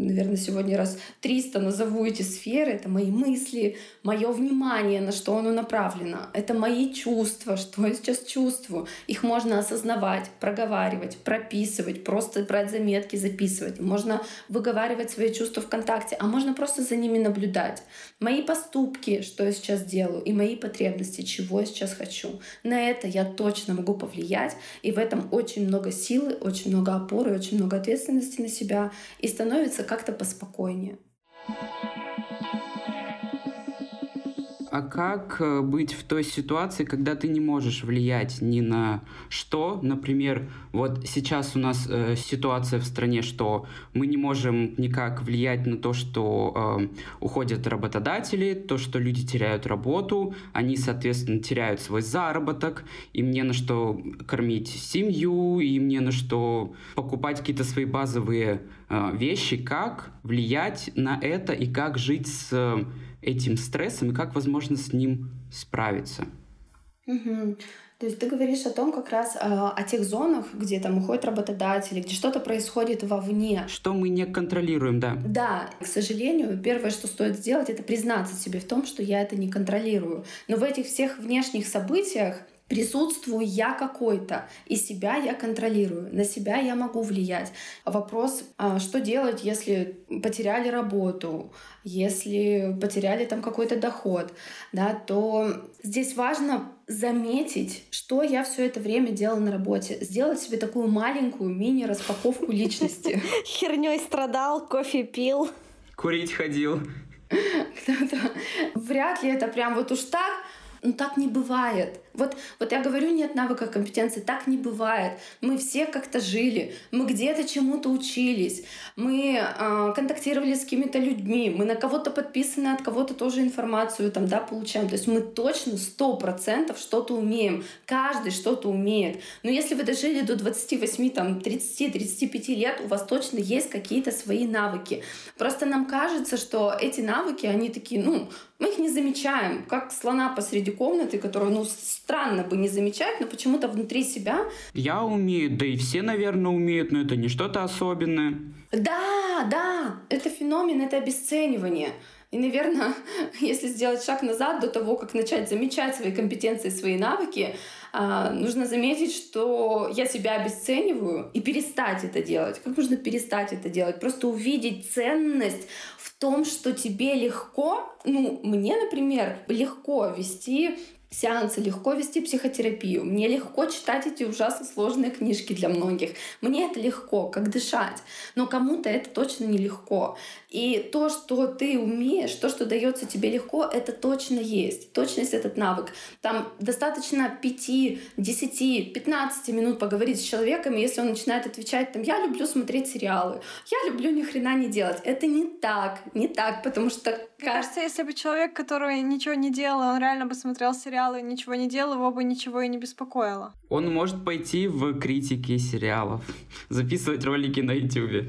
наверное, сегодня раз 300 назову эти сферы. Это мои мысли, мое внимание, на что оно направлено. Это мои чувства, что я сейчас чувствую. Их можно осознавать, проговаривать, прописывать, просто брать заметки, записывать. Можно выговаривать свои чувства ВКонтакте, а можно просто за ними наблюдать. Мои поступки, что я сейчас делаю, и мои потребности, чего я сейчас хочу. На это я точно могу повлиять, и в этом очень много силы, очень много опоры, очень много ответственности на себя, и становится как-то поспокойнее. А как э, быть в той ситуации, когда ты не можешь влиять ни на что? Например, вот сейчас у нас э, ситуация в стране, что мы не можем никак влиять на то, что э, уходят работодатели, то, что люди теряют работу, они, соответственно, теряют свой заработок, и мне на что кормить семью, и мне на что покупать какие-то свои базовые э, вещи. Как влиять на это и как жить с этим стрессом и как, возможно, с ним справиться. Угу. То есть ты говоришь о том как раз э, о тех зонах, где там уходят работодатели, где что-то происходит вовне. Что мы не контролируем, да. Да, к сожалению, первое, что стоит сделать, это признаться себе в том, что я это не контролирую. Но в этих всех внешних событиях присутствую я какой-то, и себя я контролирую, на себя я могу влиять. Вопрос, а, что делать, если потеряли работу, если потеряли там какой-то доход, да, то здесь важно заметить, что я все это время делала на работе, сделать себе такую маленькую мини-распаковку личности. Херней страдал, кофе пил. Курить ходил. Вряд ли это прям вот уж так, ну так не бывает. Вот, вот я говорю, нет навыка компетенции, так не бывает. Мы все как-то жили, мы где-то чему-то учились, мы э, контактировали с какими-то людьми, мы на кого-то подписаны, от кого-то тоже информацию там, да, получаем. То есть мы точно сто процентов что-то умеем. Каждый что-то умеет. Но если вы дожили до 28, там, 30-35 лет, у вас точно есть какие-то свои навыки. Просто нам кажется, что эти навыки, они такие, ну, мы их не замечаем, как слона посреди комнаты, которую, ну, странно бы не замечать, но почему-то внутри себя... Я умею, да и все, наверное, умеют, но это не что-то особенное. Да, да, это феномен, это обесценивание. И, наверное, если сделать шаг назад до того, как начать замечать свои компетенции, свои навыки, а, нужно заметить, что я себя обесцениваю и перестать это делать. Как нужно перестать это делать? Просто увидеть ценность том, что тебе легко, ну, мне, например, легко вести сеансы, легко вести психотерапию. Мне легко читать эти ужасно сложные книжки для многих. Мне это легко, как дышать. Но кому-то это точно нелегко. И то, что ты умеешь, то, что дается тебе легко, это точно есть. Точность этот навык. Там достаточно 5, 10, 15 минут поговорить с человеком, и если он начинает отвечать, там, я люблю смотреть сериалы, я люблю ни хрена не делать. Это не так, не так, потому что... Мне кажется, если бы человек, который ничего не делал, он реально бы смотрел сериалы и ничего не делал, его бы ничего и не беспокоило. Он может пойти в критики сериалов, записывать ролики на YouTube.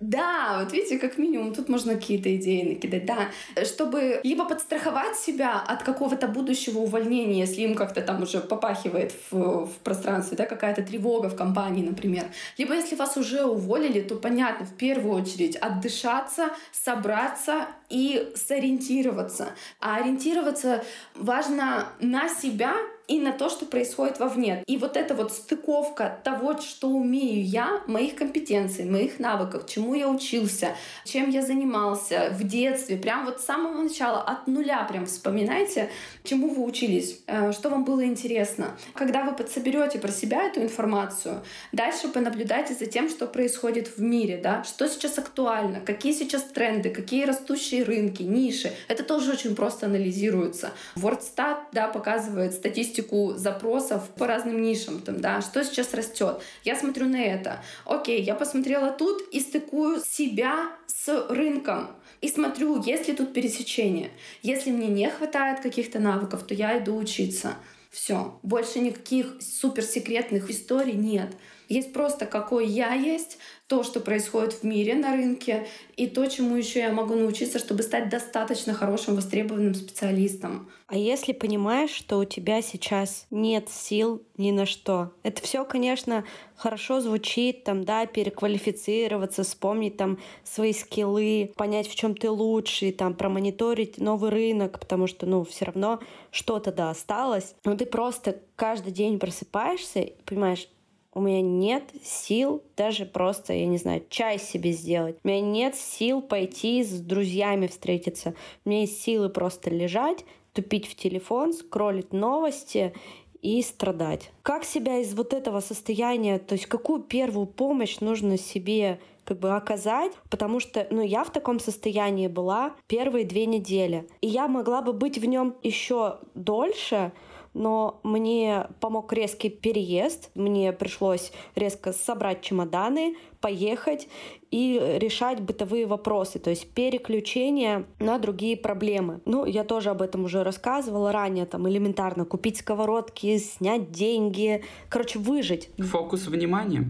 Да, вот видите, как минимум тут можно какие-то идеи накидать, да, чтобы либо подстраховать себя от какого-то будущего увольнения, если им как-то там уже попахивает в, в пространстве, да, какая-то тревога в компании, например, либо если вас уже уволили, то понятно, в первую очередь отдышаться, собраться и сориентироваться. А ориентироваться важно на себя и на то, что происходит вовне. И вот эта вот стыковка того, что умею я, моих компетенций, моих навыков, чему я учился, чем я занимался в детстве, прям вот с самого начала, от нуля прям вспоминайте, чему вы учились, э, что вам было интересно. Когда вы подсоберете про себя эту информацию, дальше понаблюдайте за тем, что происходит в мире, да, что сейчас актуально, какие сейчас тренды, какие растущие рынки, ниши. Это тоже очень просто анализируется. WordStat, да, показывает статистику запросов по разным нишам, там, да, что сейчас растет. Я смотрю на это. Окей, я посмотрела тут и стыкую себя с рынком. И смотрю, есть ли тут пересечение. Если мне не хватает каких-то навыков, то я иду учиться. Все. Больше никаких суперсекретных историй нет. Есть просто какой я есть, то, что происходит в мире на рынке, и то, чему еще я могу научиться, чтобы стать достаточно хорошим, востребованным специалистом. А если понимаешь, что у тебя сейчас нет сил ни на что, это все, конечно, хорошо звучит, там, да, переквалифицироваться, вспомнить там свои скиллы, понять, в чем ты лучший, там, промониторить новый рынок, потому что, ну, все равно что-то, да, осталось. Но ты просто каждый день просыпаешься и понимаешь, у меня нет сил даже просто, я не знаю, чай себе сделать. У меня нет сил пойти с друзьями встретиться. У меня есть силы просто лежать, тупить в телефон, скроллить новости и страдать. Как себя из вот этого состояния, то есть какую первую помощь нужно себе как бы оказать, потому что, ну, я в таком состоянии была первые две недели. И я могла бы быть в нем еще дольше, но мне помог резкий переезд. Мне пришлось резко собрать чемоданы, поехать и решать бытовые вопросы, то есть переключение на другие проблемы. Ну, я тоже об этом уже рассказывала ранее, там элементарно купить сковородки, снять деньги, короче, выжить. Фокус внимания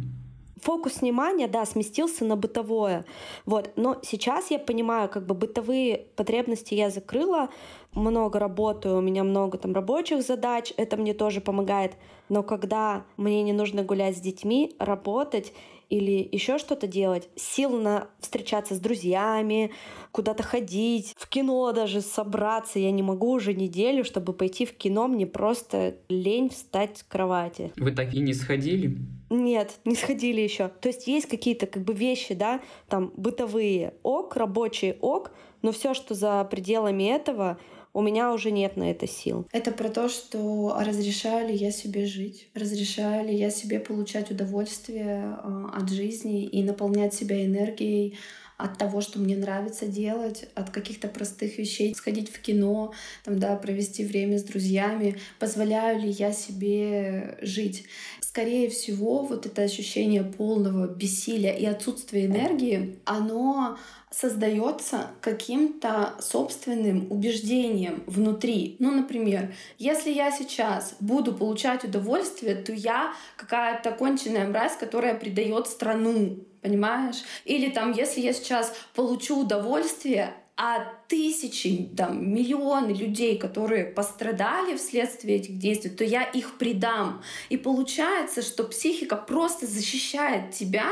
фокус внимания, да, сместился на бытовое. Вот. Но сейчас я понимаю, как бы бытовые потребности я закрыла, много работаю, у меня много там рабочих задач, это мне тоже помогает. Но когда мне не нужно гулять с детьми, работать или еще что-то делать, сил на встречаться с друзьями, куда-то ходить, в кино даже собраться. Я не могу уже неделю, чтобы пойти в кино, мне просто лень встать с кровати. Вы так и не сходили? Нет, не сходили еще. То есть есть какие-то как бы вещи, да, там бытовые ок, рабочие ок, но все, что за пределами этого, у меня уже нет на это сил. Это про то, что разрешаю ли я себе жить, разрешаю ли я себе получать удовольствие а, от жизни и наполнять себя энергией от того, что мне нравится делать, от каких-то простых вещей, сходить в кино, там, да, провести время с друзьями, позволяю ли я себе жить. Скорее всего, вот это ощущение полного бессилия и отсутствия энергии, оно создается каким-то собственным убеждением внутри. Ну, например, если я сейчас буду получать удовольствие, то я какая-то конченная мразь, которая предает страну, понимаешь? Или там, если я сейчас получу удовольствие, а тысячи, там, миллионы людей, которые пострадали вследствие этих действий, то я их предам. И получается, что психика просто защищает тебя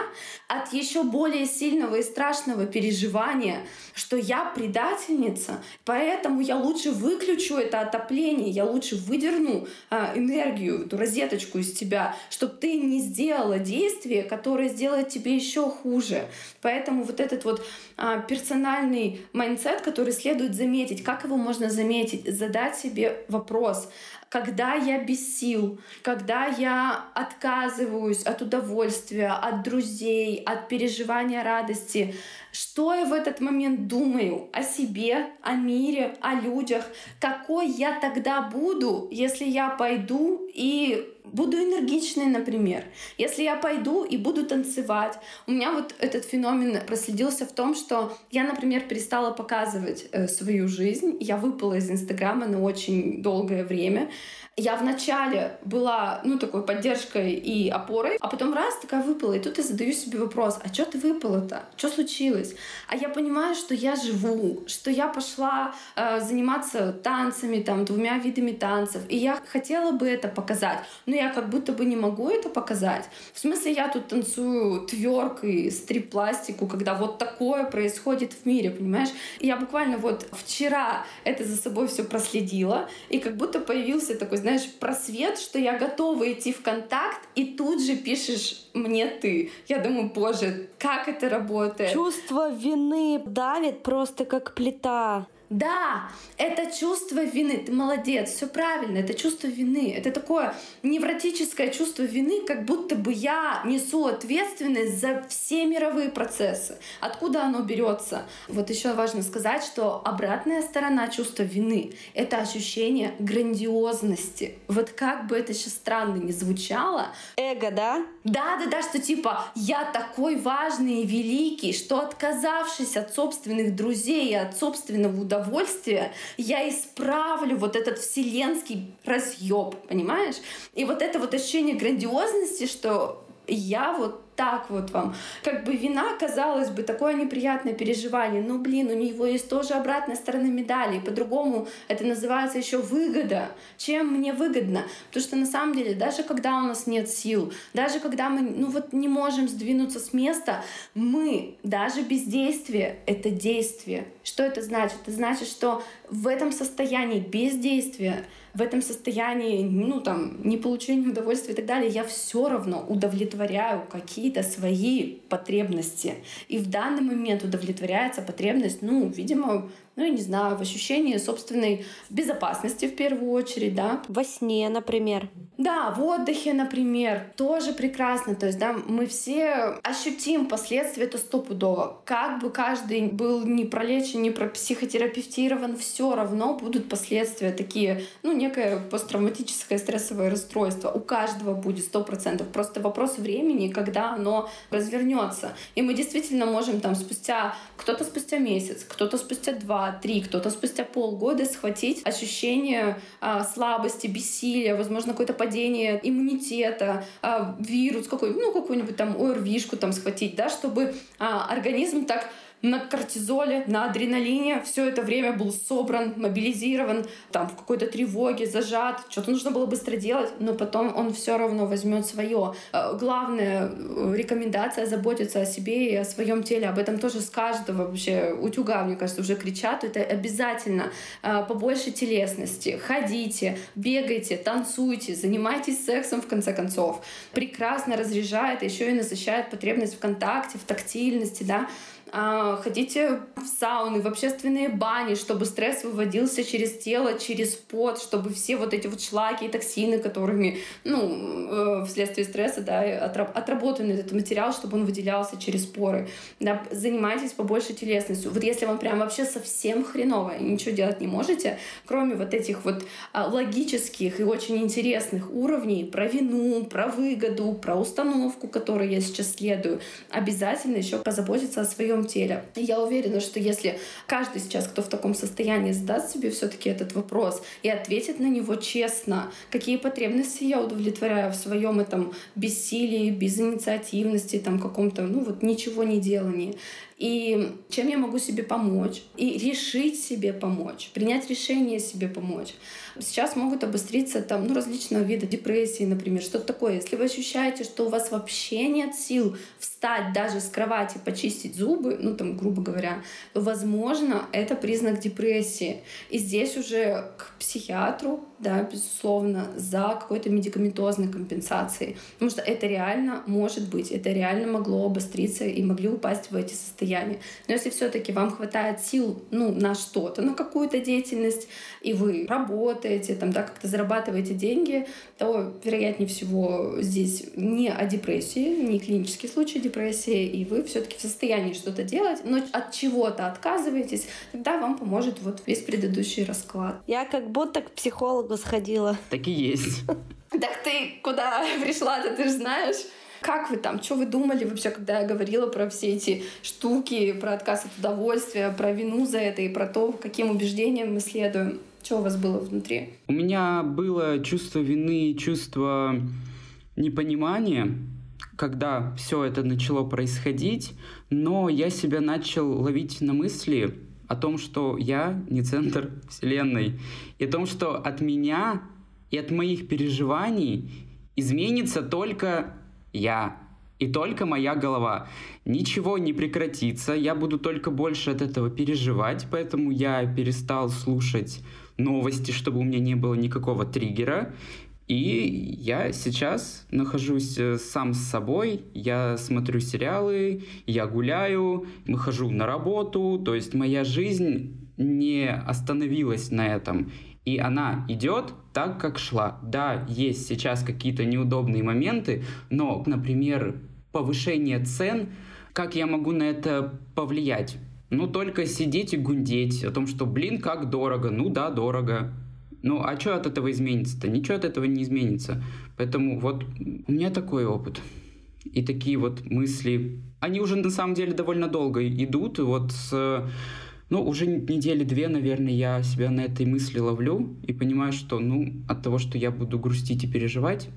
от еще более сильного и страшного переживания, что я предательница, поэтому я лучше выключу это отопление, я лучше выдерну а, энергию, эту розеточку из тебя, чтобы ты не сделала действие, которое сделает тебе еще хуже. Поэтому вот этот вот а, персональный mindset, который следует заметить, как его можно заметить, задать себе вопрос, когда я без сил, когда я отказываюсь от удовольствия, от друзей, от переживания радости, что я в этот момент думаю о себе, о мире, о людях, какой я тогда буду, если я пойду и буду энергичной, например. Если я пойду и буду танцевать. У меня вот этот феномен проследился в том, что я, например, перестала показывать э, свою жизнь. Я выпала из Инстаграма на очень долгое время я вначале была, ну, такой поддержкой и опорой, а потом раз такая выпала, и тут я задаю себе вопрос, а что ты выпала-то? Что случилось? А я понимаю, что я живу, что я пошла э, заниматься танцами, там, двумя видами танцев, и я хотела бы это показать, но я как будто бы не могу это показать. В смысле, я тут танцую тверк и стрип-пластику, когда вот такое происходит в мире, понимаешь? И я буквально вот вчера это за собой все проследила, и как будто появился такой, знаешь, просвет, что я готова идти в контакт, и тут же пишешь мне ты. Я думаю, боже, как это работает? Чувство вины давит просто как плита. Да, это чувство вины. Ты молодец, все правильно. Это чувство вины. Это такое невротическое чувство вины, как будто бы я несу ответственность за все мировые процессы. Откуда оно берется? Вот еще важно сказать, что обратная сторона чувства вины — это ощущение грандиозности. Вот как бы это сейчас странно ни звучало. Эго, да? Да, да, да, что типа я такой важный и великий, что отказавшись от собственных друзей и от собственного удовольствия, удовольствие, я исправлю вот этот вселенский разъеб, понимаешь? И вот это вот ощущение грандиозности, что я вот так вот вам. Как бы вина, казалось бы, такое неприятное переживание, но, блин, у него есть тоже обратная сторона медали, по-другому это называется еще выгода. Чем мне выгодно? Потому что на самом деле, даже когда у нас нет сил, даже когда мы, ну вот не можем сдвинуться с места, мы, даже бездействие — это действие. Что это значит? Это значит, что в этом состоянии бездействия в этом состоянии, ну там, не получения удовольствия и так далее, я все равно удовлетворяю какие-то свои потребности. И в данный момент удовлетворяется потребность, ну, видимо, ну, я не знаю, в ощущении собственной безопасности в первую очередь, да. Во сне, например. Да, в отдыхе, например, тоже прекрасно. То есть, да, мы все ощутим последствия, это стопудово. Как бы каждый был не пролечен, не пропсихотерапевтирован, все равно будут последствия такие, ну, некое посттравматическое стрессовое расстройство. У каждого будет сто процентов. Просто вопрос времени, когда оно развернется. И мы действительно можем там спустя, кто-то спустя месяц, кто-то спустя два, три, кто-то спустя полгода схватить ощущение а, слабости, бессилия, возможно, какое-то падение иммунитета, а, вирус какой, ну, какую-нибудь там ОРВИшку там схватить, да, чтобы а, организм так на кортизоле, на адреналине все это время был собран, мобилизирован, там в какой-то тревоге, зажат, что-то нужно было быстро делать, но потом он все равно возьмет свое. Э, главная э, рекомендация заботиться о себе и о своем теле. Об этом тоже с каждого вообще утюга, мне кажется, уже кричат. Это обязательно э, побольше телесности. Ходите, бегайте, танцуйте, занимайтесь сексом в конце концов. Прекрасно разряжает, еще и насыщает потребность в контакте, в тактильности, да. А, ходите в сауны, в общественные бани, чтобы стресс выводился через тело, через пот, чтобы все вот эти вот шлаки и токсины, которыми, ну, э, вследствие стресса, да, отработан этот материал, чтобы он выделялся через поры. Да, занимайтесь побольше телесностью. Вот если вам прям вообще совсем хреново и ничего делать не можете, кроме вот этих вот а, логических и очень интересных уровней про вину, про выгоду, про установку, которой я сейчас следую, обязательно еще позаботиться о своем своем теле. И я уверена, что если каждый сейчас, кто в таком состоянии, задаст себе все-таки этот вопрос и ответит на него честно, какие потребности я удовлетворяю в своем этом бессилии, безинициативности, там каком-то, ну вот ничего не делании, и чем я могу себе помочь, и решить себе помочь, принять решение себе помочь. Сейчас могут обостриться там, ну, различного вида депрессии, например, что-то такое. Если вы ощущаете, что у вас вообще нет сил встать даже с кровати, почистить зубы, ну, там, грубо говоря, то, возможно, это признак депрессии. И здесь уже к психиатру, да, безусловно, за какой-то медикаментозной компенсацией. Потому что это реально может быть, это реально могло обостриться и могли упасть в эти состояния. Но если все-таки вам хватает сил ну, на что-то, на какую-то деятельность, и вы работаете, там, да, как-то зарабатываете деньги, то, вероятнее всего, здесь не о депрессии, не клинический случай депрессии, и вы все-таки в состоянии что-то делать, но от чего-то отказываетесь, тогда вам поможет вот весь предыдущий расклад. Я как будто к психологу сходила. Так и есть. Так ты куда пришла-то, ты же знаешь? Как вы там, что вы думали вообще, когда я говорила про все эти штуки, про отказ от удовольствия, про вину за это и про то, каким убеждениям мы следуем? Что у вас было внутри? У меня было чувство вины, чувство непонимания, когда все это начало происходить, но я себя начал ловить на мысли о том, что я не центр Вселенной, и о том, что от меня и от моих переживаний изменится только я и только моя голова. Ничего не прекратится, я буду только больше от этого переживать, поэтому я перестал слушать новости, чтобы у меня не было никакого триггера. И я сейчас нахожусь э, сам с собой, я смотрю сериалы, я гуляю, хожу на работу, то есть моя жизнь не остановилась на этом. И она идет так, как шла. Да, есть сейчас какие-то неудобные моменты, но, например, повышение цен, как я могу на это повлиять? Ну, только сидеть и гундеть о том, что, блин, как дорого. Ну да, дорого. Ну, а что от этого изменится-то? Ничего от этого не изменится. Поэтому вот у меня такой опыт. И такие вот мысли, они уже на самом деле довольно долго идут. Вот с, ну, уже недели две, наверное, я себя на этой мысли ловлю и понимаю, что, ну, от того, что я буду грустить и переживать,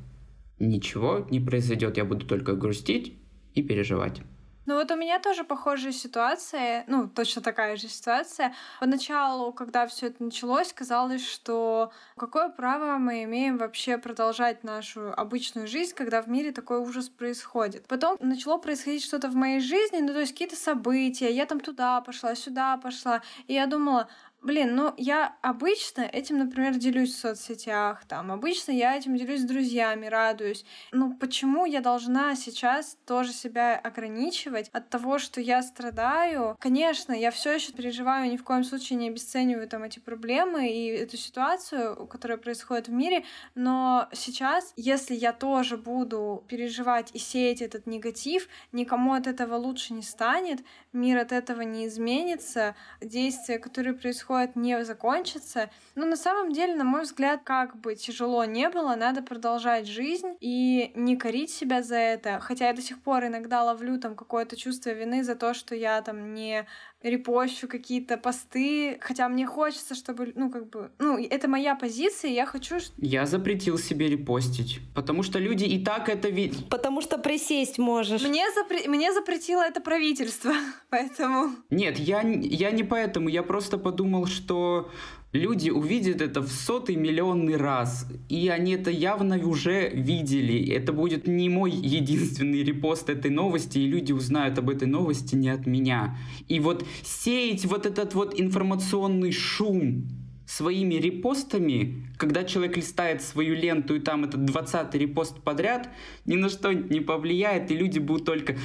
ничего не произойдет, я буду только грустить и переживать. Ну вот у меня тоже похожая ситуация, ну точно такая же ситуация. Поначалу, когда все это началось, казалось, что какое право мы имеем вообще продолжать нашу обычную жизнь, когда в мире такой ужас происходит. Потом начало происходить что-то в моей жизни, ну то есть какие-то события, я там туда пошла, сюда пошла, и я думала, Блин, ну я обычно этим, например, делюсь в соцсетях, там, обычно я этим делюсь с друзьями, радуюсь. Ну почему я должна сейчас тоже себя ограничивать от того, что я страдаю? Конечно, я все еще переживаю, ни в коем случае не обесцениваю там эти проблемы и эту ситуацию, которая происходит в мире, но сейчас, если я тоже буду переживать и сеять этот негатив, никому от этого лучше не станет, мир от этого не изменится, действия, которые происходят, не закончатся. Но на самом деле, на мой взгляд, как бы тяжело не было, надо продолжать жизнь и не корить себя за это. Хотя я до сих пор иногда ловлю там какое-то чувство вины за то, что я там не репощу какие-то посты, хотя мне хочется, чтобы, ну, как бы, ну, это моя позиция, я хочу... Я запретил себе репостить, потому что люди и так это видят. Потому что присесть можешь. Мне, запре... мне запретило это правительство, поэтому... Нет, я, я не поэтому, я просто подумал, что люди увидят это в сотый миллионный раз, и они это явно уже видели. Это будет не мой единственный репост этой новости, и люди узнают об этой новости не от меня. И вот сеять вот этот вот информационный шум своими репостами, когда человек листает свою ленту, и там этот 20 репост подряд, ни на что не повлияет, и люди будут только,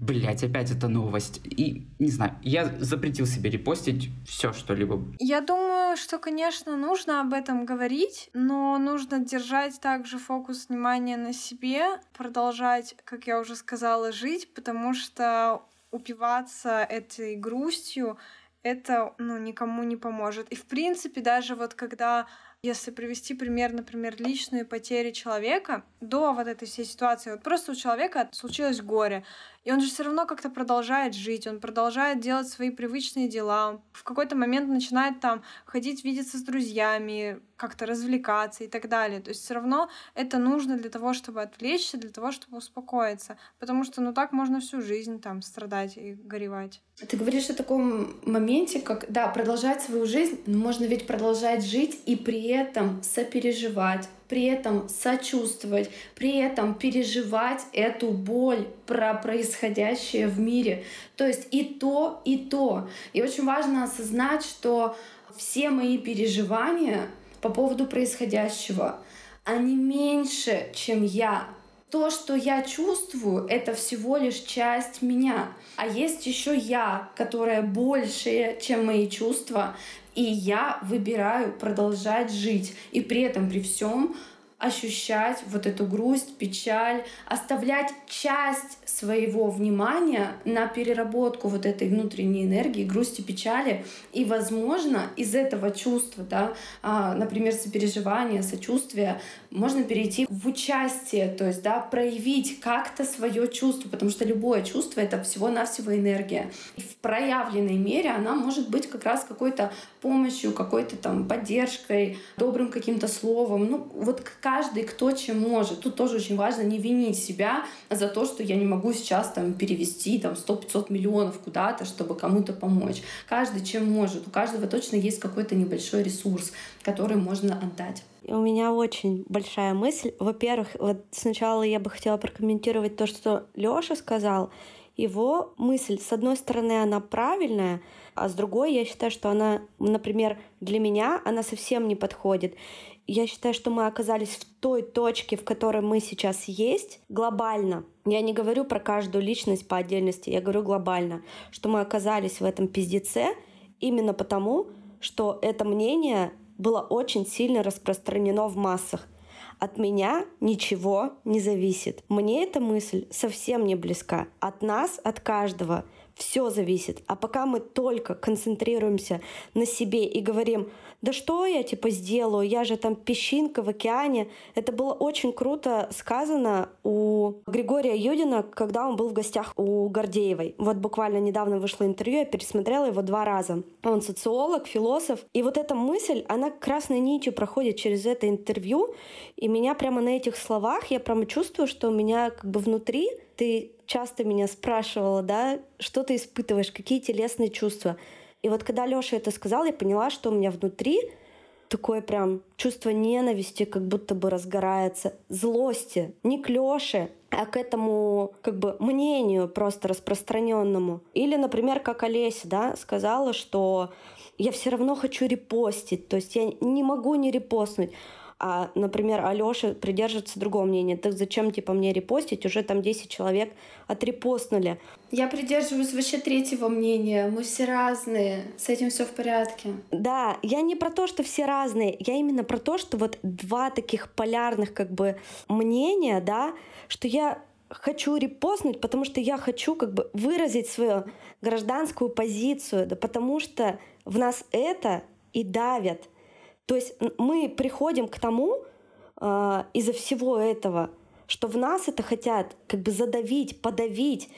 блять, опять эта новость. И, не знаю, я запретил себе репостить все что-либо. Я думаю, что, конечно, нужно об этом говорить, но нужно держать также фокус внимания на себе, продолжать, как я уже сказала, жить, потому что упиваться этой грустью это ну, никому не поможет. И в принципе, даже вот когда если привести пример, например, личные потери человека до вот этой всей ситуации, вот просто у человека случилось горе, и он же все равно как-то продолжает жить, он продолжает делать свои привычные дела. В какой-то момент начинает там ходить, видеться с друзьями, как-то развлекаться и так далее. То есть все равно это нужно для того, чтобы отвлечься, для того, чтобы успокоиться. Потому что ну так можно всю жизнь там страдать и горевать. Ты говоришь о таком моменте, как, да, продолжать свою жизнь, но можно ведь продолжать жить и при этом сопереживать, при этом сочувствовать, при этом переживать эту боль про происходящее в мире. То есть и то, и то. И очень важно осознать, что все мои переживания по поводу происходящего, они меньше, чем я. То, что я чувствую, это всего лишь часть меня. А есть еще я, которая большая, чем мои чувства, и я выбираю продолжать жить. И при этом, при всем, ощущать вот эту грусть, печаль, оставлять часть своего внимания на переработку вот этой внутренней энергии, грусти, печали. И, возможно, из этого чувства, да, а, например, сопереживания, сочувствия, можно перейти в участие, то есть да, проявить как-то свое чувство, потому что любое чувство — это всего-навсего энергия. И в проявленной мере она может быть как раз какой-то помощью, какой-то там поддержкой, добрым каким-то словом. Ну, вот каждый кто чем может. Тут тоже очень важно не винить себя за то, что я не могу сейчас там перевести там 100-500 миллионов куда-то, чтобы кому-то помочь. Каждый чем может. У каждого точно есть какой-то небольшой ресурс, который можно отдать. У меня очень большая мысль. Во-первых, вот сначала я бы хотела прокомментировать то, что Лёша сказал. Его мысль, с одной стороны, она правильная, а с другой я считаю, что она, например, для меня она совсем не подходит. Я считаю, что мы оказались в той точке, в которой мы сейчас есть, глобально. Я не говорю про каждую личность по отдельности, я говорю глобально, что мы оказались в этом пиздеце именно потому, что это мнение было очень сильно распространено в массах. От меня ничего не зависит. Мне эта мысль совсем не близка. От нас, от каждого все зависит. А пока мы только концентрируемся на себе и говорим, да что я типа сделаю, я же там песчинка в океане. Это было очень круто сказано у Григория Юдина, когда он был в гостях у Гордеевой. Вот буквально недавно вышло интервью, я пересмотрела его два раза. Он социолог, философ. И вот эта мысль, она красной нитью проходит через это интервью. И меня прямо на этих словах, я прямо чувствую, что у меня как бы внутри, ты часто меня спрашивала, да, что ты испытываешь, какие телесные чувства. И вот когда Лёша это сказал, я поняла, что у меня внутри такое прям чувство ненависти как будто бы разгорается, злости, не к Лёше, а к этому как бы мнению просто распространенному. Или, например, как Олеся, да, сказала, что я все равно хочу репостить, то есть я не могу не репостнуть а, например, Алёша придерживается другого мнения. Так зачем, типа, мне репостить? Уже там 10 человек отрепостнули. Я придерживаюсь вообще третьего мнения. Мы все разные. С этим все в порядке. Да, я не про то, что все разные. Я именно про то, что вот два таких полярных как бы мнения, да, что я хочу репостнуть, потому что я хочу как бы выразить свою гражданскую позицию, да потому что в нас это и давят. То есть мы приходим к тому э, из-за всего этого, что в нас это хотят как бы задавить, подавить.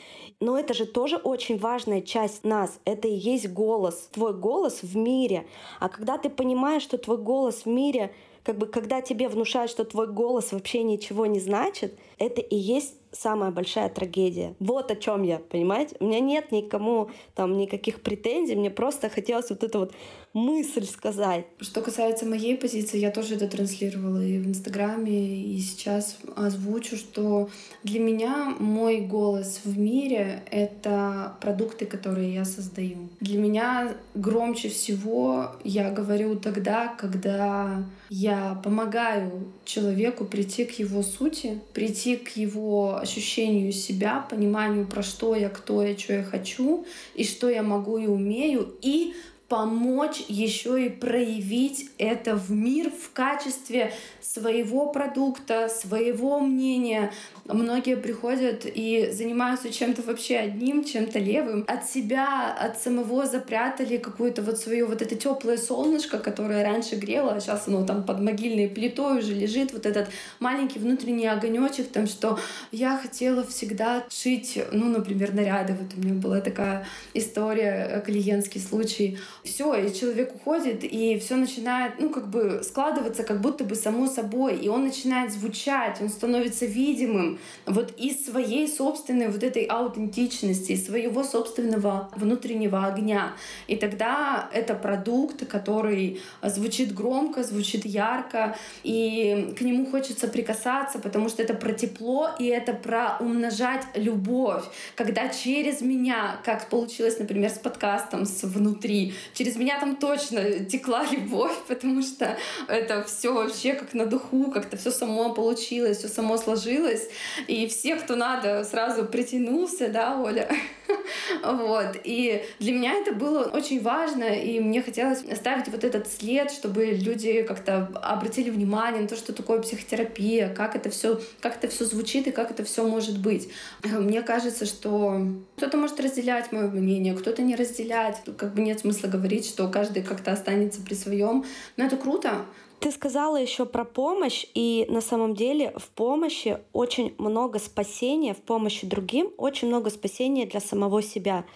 Но это же тоже очень важная часть нас. Это и есть голос, твой голос в мире. А когда ты понимаешь, что твой голос в мире, как бы когда тебе внушают, что твой голос вообще ничего не значит, это и есть самая большая трагедия. Вот о чем я, понимаете? У меня нет никому там никаких претензий, мне просто хотелось вот эту вот мысль сказать. Что касается моей позиции, я тоже это транслировала и в Инстаграме, и сейчас озвучу, что для меня мой голос в мире — это продукты, которые я создаю. Для меня громче всего я говорю тогда, когда я помогаю человеку прийти к его сути, прийти к его ощущению себя, пониманию, про что я, кто я, что я хочу, и что я могу и умею, и помочь еще и проявить это в мир в качестве своего продукта, своего мнения. Многие приходят и занимаются чем-то вообще одним, чем-то левым. От себя, от самого запрятали какое-то вот свое вот это теплое солнышко, которое раньше грело, а сейчас оно там под могильной плитой уже лежит, вот этот маленький внутренний огонечек, там, что я хотела всегда шить, ну, например, наряды. Вот у меня была такая история, э, клиентский случай. Все, и человек уходит, и все начинает, ну, как бы складываться, как будто бы само собой и он начинает звучать, он становится видимым вот из своей собственной вот этой аутентичности, своего собственного внутреннего огня. И тогда это продукт, который звучит громко, звучит ярко, и к нему хочется прикасаться, потому что это про тепло, и это про умножать любовь. Когда через меня, как получилось, например, с подкастом, с внутри, через меня там точно текла любовь, потому что это все вообще как на духу, как-то все само получилось, все само сложилось. И все, кто надо, сразу притянулся, да, Оля? Вот. И для меня это было очень важно, и мне хотелось оставить вот этот след, чтобы люди как-то обратили внимание на то, что такое психотерапия, как это все, как это все звучит и как это все может быть. Мне кажется, что кто-то может разделять мое мнение, кто-то не разделять. Как бы нет смысла говорить, что каждый как-то останется при своем. Но это круто, ты сказала еще про помощь, и на самом деле в помощи очень много спасения, в помощи другим очень много спасения для самого себя.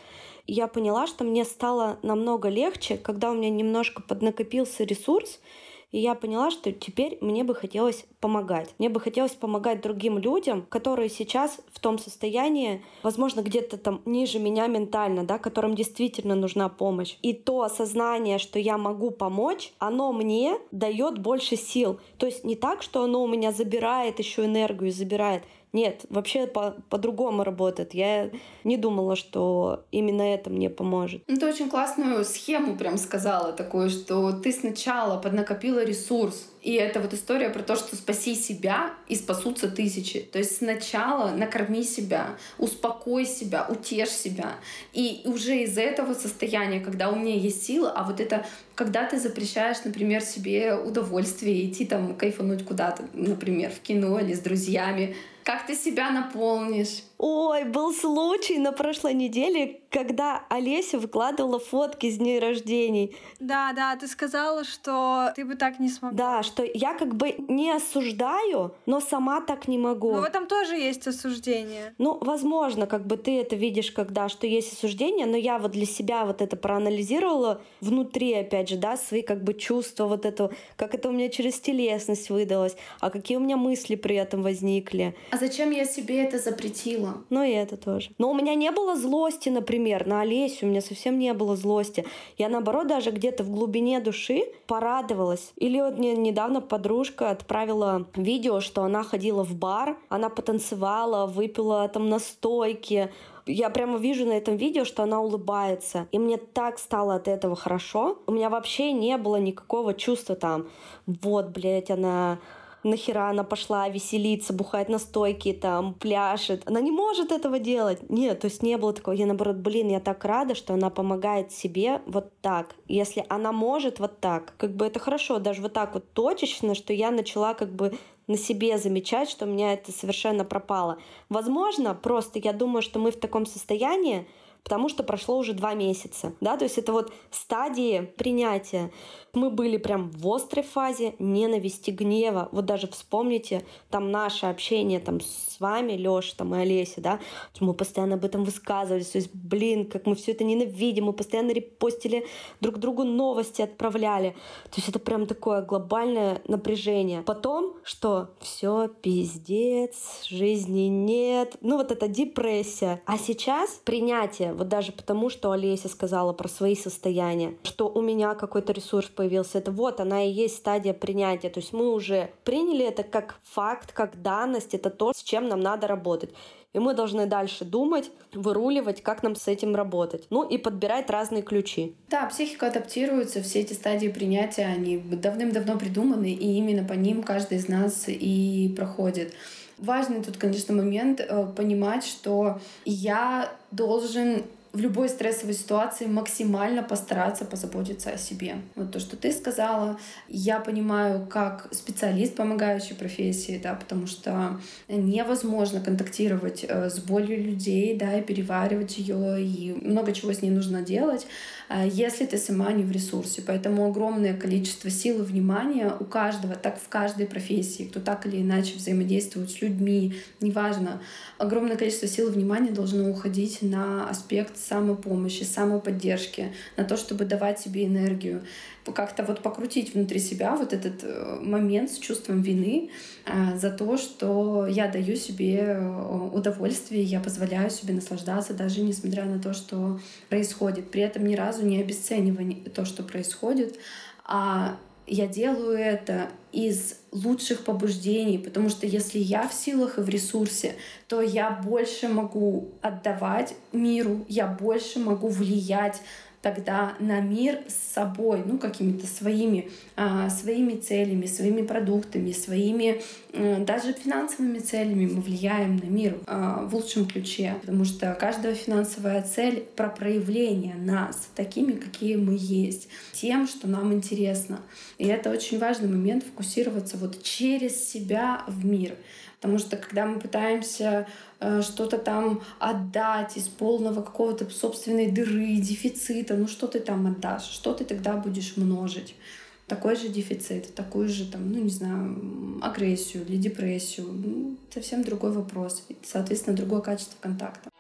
Я поняла, что мне стало намного легче, когда у меня немножко поднакопился ресурс, и я поняла, что теперь мне бы хотелось помогать. Мне бы хотелось помогать другим людям, которые сейчас в том состоянии, возможно, где-то там ниже меня ментально, да, которым действительно нужна помощь. И то осознание, что я могу помочь, оно мне дает больше сил. То есть не так, что оно у меня забирает еще энергию, забирает. Нет, вообще по- по-другому работает. Я не думала, что именно это мне поможет. Ну, ты очень классную схему прям сказала такую, что ты сначала поднакопила ресурс, и это вот история про то, что спаси себя и спасутся тысячи. То есть сначала накорми себя, успокой себя, утешь себя. И уже из этого состояния, когда у меня есть сила, а вот это когда ты запрещаешь, например, себе удовольствие идти там кайфануть куда-то, например, в кино или с друзьями, как ты себя наполнишь, Ой, был случай на прошлой неделе, когда Олеся выкладывала фотки с дней рождений. Да, да, ты сказала, что ты бы так не смогла. Да, что я как бы не осуждаю, но сама так не могу. Но в этом тоже есть осуждение. Ну, возможно, как бы ты это видишь, когда что есть осуждение, но я вот для себя вот это проанализировала внутри, опять же, да, свои как бы чувства, вот это, как это у меня через телесность выдалось, а какие у меня мысли при этом возникли. А зачем я себе это запретила? Ну и это тоже. Но у меня не было злости, например, на Олесю, у меня совсем не было злости. Я наоборот даже где-то в глубине души порадовалась. Или вот мне недавно подружка отправила видео, что она ходила в бар, она потанцевала, выпила там настойки, я прямо вижу на этом видео, что она улыбается. И мне так стало от этого хорошо. У меня вообще не было никакого чувства там, вот, блядь, она нахера она пошла веселиться, бухать на стойке, там, пляшет. Она не может этого делать. Нет, то есть не было такого. Я наоборот, блин, я так рада, что она помогает себе вот так. Если она может вот так, как бы это хорошо, даже вот так вот точечно, что я начала как бы на себе замечать, что у меня это совершенно пропало. Возможно, просто я думаю, что мы в таком состоянии, потому что прошло уже два месяца, да, то есть это вот стадии принятия. Мы были прям в острой фазе ненависти, гнева. Вот даже вспомните там наше общение там с вами, Лёша там и Олеся, да, мы постоянно об этом высказывались, то есть, блин, как мы все это ненавидим, мы постоянно репостили друг другу новости, отправляли. То есть это прям такое глобальное напряжение. Потом, что все пиздец, жизни нет, ну вот эта депрессия. А сейчас принятие, вот даже потому, что Олеся сказала про свои состояния, что у меня какой-то ресурс появился, это вот она и есть стадия принятия. То есть мы уже приняли это как факт, как данность, это то, с чем нам надо работать. И мы должны дальше думать, выруливать, как нам с этим работать. Ну и подбирать разные ключи. Да, психика адаптируется, все эти стадии принятия, они давным-давно придуманы, и именно по ним каждый из нас и проходит. Важный тут, конечно, момент э, понимать, что я должен в любой стрессовой ситуации максимально постараться позаботиться о себе. Вот то, что ты сказала, я понимаю как специалист помогающей профессии, да, потому что невозможно контактировать э, с болью людей, да, и переваривать ее, и много чего с ней нужно делать, если ты сама не в ресурсе. Поэтому огромное количество сил и внимания у каждого, так в каждой профессии, кто так или иначе взаимодействует с людьми, неважно, огромное количество сил и внимания должно уходить на аспект самопомощи, самоподдержки, на то, чтобы давать себе энергию, как-то вот покрутить внутри себя вот этот э, момент с чувством вины э, за то, что я даю себе э, удовольствие, я позволяю себе наслаждаться, даже несмотря на то, что происходит. При этом ни разу не обесценивая то, что происходит, а я делаю это из лучших побуждений, потому что если я в силах и в ресурсе, то я больше могу отдавать миру, я больше могу влиять тогда на мир с собой, ну, какими-то своими, а, своими целями, своими продуктами, своими а, даже финансовыми целями мы влияем на мир а, в лучшем ключе, потому что каждая финансовая цель про проявление нас такими, какие мы есть, тем, что нам интересно. И это очень важный момент фокусироваться вот через себя в мир. Потому что когда мы пытаемся э, что-то там отдать из полного какого-то собственной дыры, дефицита, ну что ты там отдашь, что ты тогда будешь множить? Такой же дефицит, такую же там, ну не знаю, агрессию или депрессию. Ну, совсем другой вопрос. И, соответственно, другое качество контакта.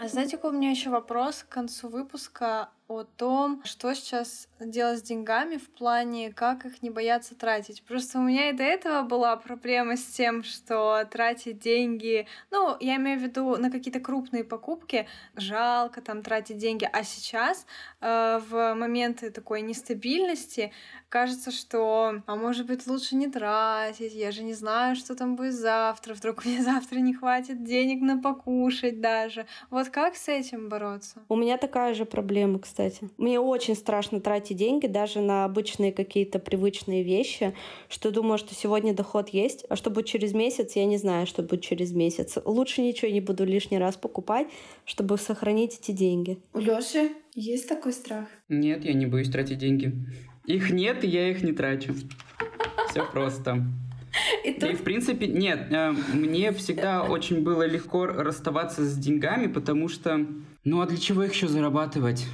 А знаете, какой у меня еще вопрос к концу выпуска? О том, что сейчас делать с деньгами в плане, как их не бояться тратить. Просто у меня и до этого была проблема с тем, что тратить деньги, ну, я имею в виду на какие-то крупные покупки, жалко там тратить деньги, а сейчас э, в моменты такой нестабильности кажется, что, а может быть, лучше не тратить, я же не знаю, что там будет завтра, вдруг мне завтра не хватит денег на покушать даже. Вот как с этим бороться? У меня такая же проблема, кстати кстати. Мне очень страшно тратить деньги даже на обычные какие-то привычные вещи, что думаю, что сегодня доход есть, а что будет через месяц, я не знаю, что будет через месяц. Лучше ничего не буду лишний раз покупать, чтобы сохранить эти деньги. У Лёши есть такой страх? Нет, я не боюсь тратить деньги. Их нет, и я их не трачу. Все просто. И, да, и в принципе, нет, э, мне всегда очень было легко расставаться с деньгами, потому что, ну а для чего их еще зарабатывать?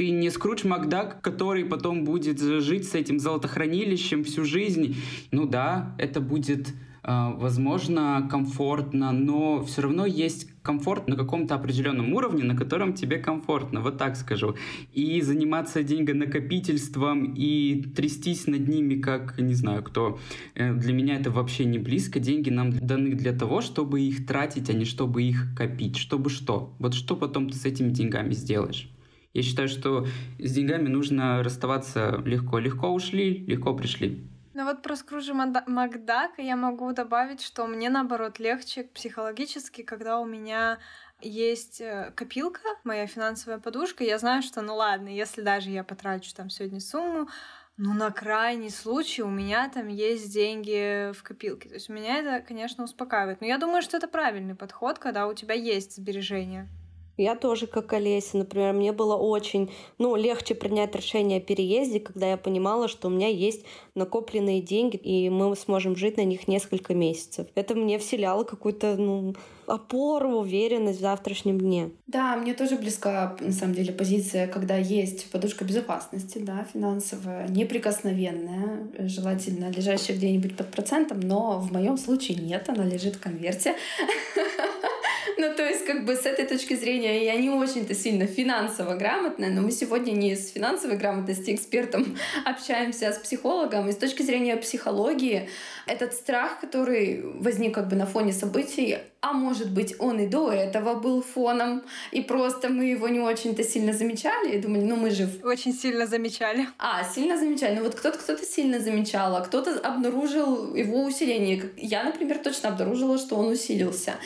Ты не Скрудж Макдак, который потом будет жить с этим золотохранилищем всю жизнь. Ну да, это будет а, возможно, комфортно, но все равно есть комфорт на каком-то определенном уровне, на котором тебе комфортно, вот так скажу. И заниматься деньгонакопительством и трястись над ними, как, не знаю, кто, э, для меня это вообще не близко. Деньги нам даны для того, чтобы их тратить, а не чтобы их копить. Чтобы что? Вот что потом ты с этими деньгами сделаешь? Я считаю, что с деньгами нужно расставаться легко. Легко ушли, легко пришли. Ну вот про Скруджа Макдака я могу добавить, что мне наоборот легче психологически, когда у меня есть э, копилка, моя финансовая подушка, я знаю, что ну ладно, если даже я потрачу там сегодня сумму, ну на крайний случай у меня там есть деньги в копилке. То есть меня это, конечно, успокаивает. Но я думаю, что это правильный подход, когда у тебя есть сбережения. Я тоже как Олеся, например, мне было очень, ну, легче принять решение о переезде, когда я понимала, что у меня есть накопленные деньги, и мы сможем жить на них несколько месяцев. Это мне вселяло какую-то, ну, опору, уверенность в завтрашнем дне. Да, мне тоже близка, на самом деле, позиция, когда есть подушка безопасности, да, финансовая, неприкосновенная, желательно лежащая где-нибудь под процентом, но в моем случае нет, она лежит в конверте. Ну, то есть, как бы с этой точки зрения я не очень-то сильно финансово грамотная, но мы сегодня не с финансовой грамотности экспертом общаемся, а с психологом. И с точки зрения психологии, этот страх, который возник как бы на фоне событий, а может быть, он и до этого был фоном, и просто мы его не очень-то сильно замечали, и думали, ну мы же... Очень сильно замечали. А, сильно замечали. Ну вот кто-то кто-то сильно замечал, а кто-то обнаружил его усиление. Я, например, точно обнаружила, что он усилился.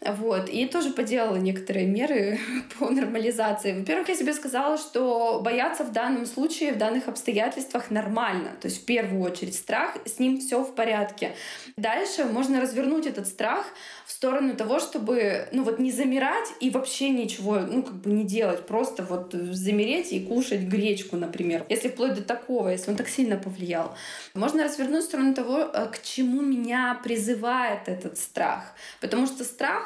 Вот. И тоже поделала некоторые меры по нормализации. Во-первых, я себе сказала, что бояться в данном случае, в данных обстоятельствах нормально. То есть в первую очередь страх, с ним все в порядке. Дальше можно развернуть этот страх в сторону того, чтобы, ну вот не замирать и вообще ничего, ну как бы не делать, просто вот замереть и кушать гречку, например. Если вплоть до такого, если он так сильно повлиял. Можно развернуть в сторону того, э, к чему меня призывает этот страх. Потому что страх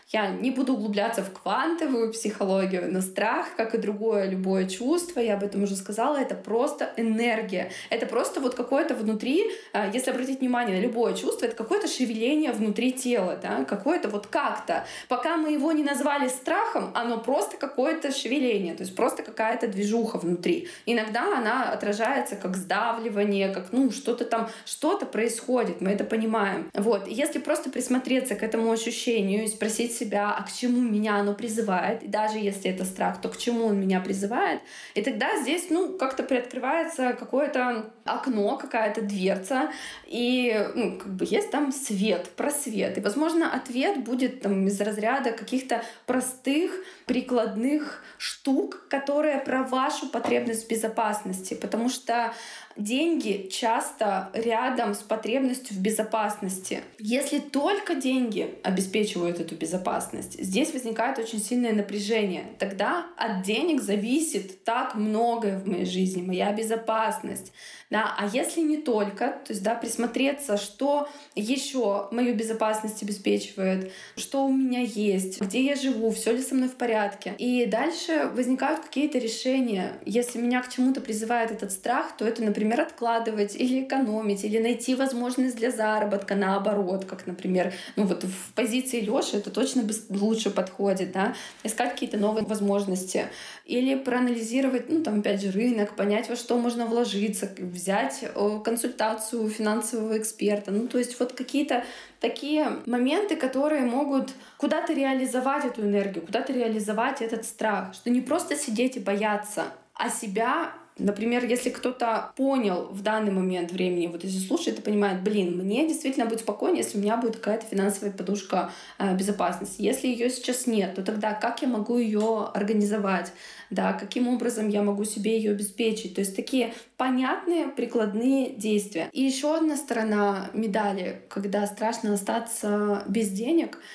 я не буду углубляться в квантовую психологию, но страх, как и другое любое чувство, я об этом уже сказала, это просто энергия. Это просто вот какое-то внутри, а, если обратить внимание на любое чувство, это какое-то шевеление внутри тела, да, какое-то вот как-то. Пока мы его не назвали страхом, оно просто какое-то шевеление, то есть просто какая-то движуха внутри. Иногда она отражается как сдавливание, как, ну, что-то там, что-то происходит, мы это понимаем. Вот. Если просто присмотреться к этому ощущению и спросить себя, а к чему меня оно призывает, и даже если это страх, то к чему он меня призывает. И тогда здесь, ну, как-то приоткрывается какое-то окно, какая-то дверца, и ну, как бы есть там свет, просвет. И, возможно, ответ будет там из разряда каких-то простых прикладных штук, которые про вашу потребность в безопасности. Потому что деньги часто рядом с потребностью в безопасности. Если только деньги обеспечивают эту безопасность, здесь возникает очень сильное напряжение. Тогда от денег зависит так многое в моей жизни, моя безопасность. Да, а если не только, то есть да, присмотреться, что еще мою безопасность обеспечивает, что у меня есть, где я живу, все ли со мной в порядке. И дальше возникают какие-то решения. Если меня к чему-то призывает этот страх, то это, например, откладывать или экономить, или найти возможность для заработка наоборот, как, например, ну вот в позиции Лёши это точно лучше подходит, да, искать какие-то новые возможности. Или проанализировать, ну там опять же рынок, понять, во что можно вложиться, взять консультацию финансового эксперта. Ну, то есть вот какие-то такие моменты, которые могут куда-то реализовать эту энергию, куда-то реализовать этот страх, что не просто сидеть и бояться, а себя Например, если кто-то понял в данный момент времени, вот если слушает и понимает, блин, мне действительно будет спокойнее, если у меня будет какая-то финансовая подушка э, безопасности. Если ее сейчас нет, то тогда как я могу ее организовать? Да, каким образом я могу себе ее обеспечить? То есть такие понятные прикладные действия. И еще одна сторона медали, когда страшно остаться без денег —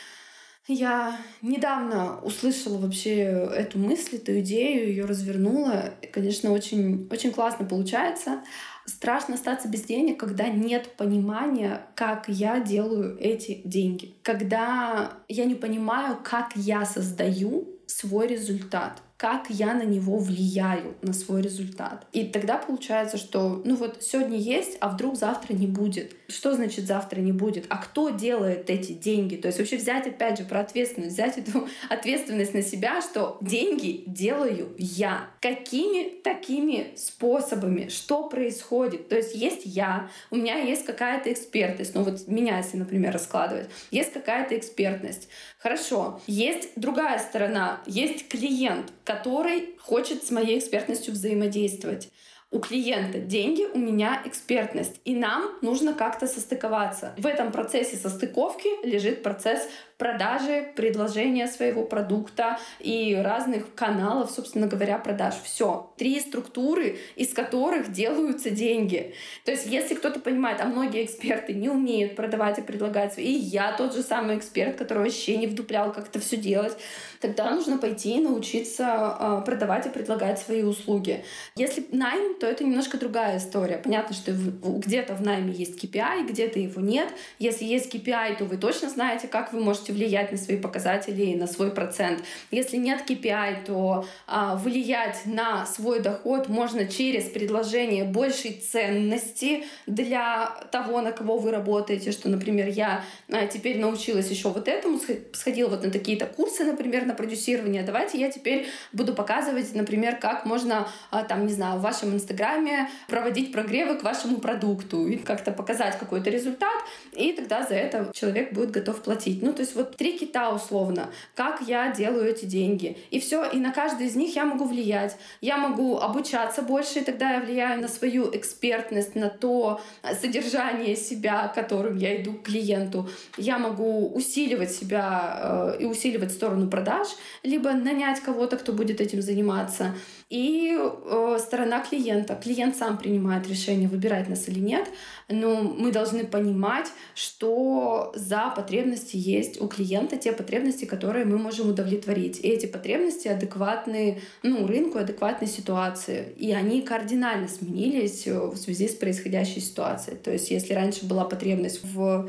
Я недавно услышала вообще эту мысль, эту идею, ее развернула. И, конечно, очень, очень классно получается. Страшно остаться без денег, когда нет понимания, как я делаю эти деньги. Когда я не понимаю, как я создаю свой результат как я на него влияю, на свой результат. И тогда получается, что ну вот сегодня есть, а вдруг завтра не будет. Что значит завтра не будет? А кто делает эти деньги? То есть вообще взять опять же про ответственность, взять эту ответственность на себя, что деньги делаю я. Какими такими способами? Что происходит? То есть есть я, у меня есть какая-то экспертность, ну вот меня, если, например, раскладывать, есть какая-то экспертность. Хорошо, есть другая сторона, есть клиент, который хочет с моей экспертностью взаимодействовать. У клиента деньги, у меня экспертность. И нам нужно как-то состыковаться. В этом процессе состыковки лежит процесс продажи, предложения своего продукта и разных каналов, собственно говоря, продаж. Все. Три структуры, из которых делаются деньги. То есть, если кто-то понимает, а многие эксперты не умеют продавать и предлагать, и я тот же самый эксперт, который вообще не вдуплял, как это все делать, тогда нужно пойти и научиться э, продавать и предлагать свои услуги. Если найм, то это немножко другая история. Понятно, что где-то в найме есть KPI, где-то его нет. Если есть KPI, то вы точно знаете, как вы можете можете влиять на свои показатели и на свой процент. Если нет KPI, то а, влиять на свой доход можно через предложение большей ценности для того, на кого вы работаете, что, например, я а, теперь научилась еще вот этому, сходила вот на такие-то курсы, например, на продюсирование, давайте я теперь буду показывать, например, как можно, а, там, не знаю, в вашем инстаграме проводить прогревы к вашему продукту и как-то показать какой-то результат, и тогда за это человек будет готов платить. Ну, то есть вот три кита условно, как я делаю эти деньги. И все, и на каждый из них я могу влиять. Я могу обучаться больше, и тогда я влияю на свою экспертность, на то содержание себя, которым я иду к клиенту. Я могу усиливать себя э, и усиливать сторону продаж, либо нанять кого-то, кто будет этим заниматься. И э, сторона клиента. Клиент сам принимает решение, выбирать нас или нет, но мы должны понимать, что за потребности есть у клиента те потребности, которые мы можем удовлетворить. И эти потребности адекватны ну, рынку, адекватной ситуации. И они кардинально сменились э, в связи с происходящей ситуацией. То есть если раньше была потребность в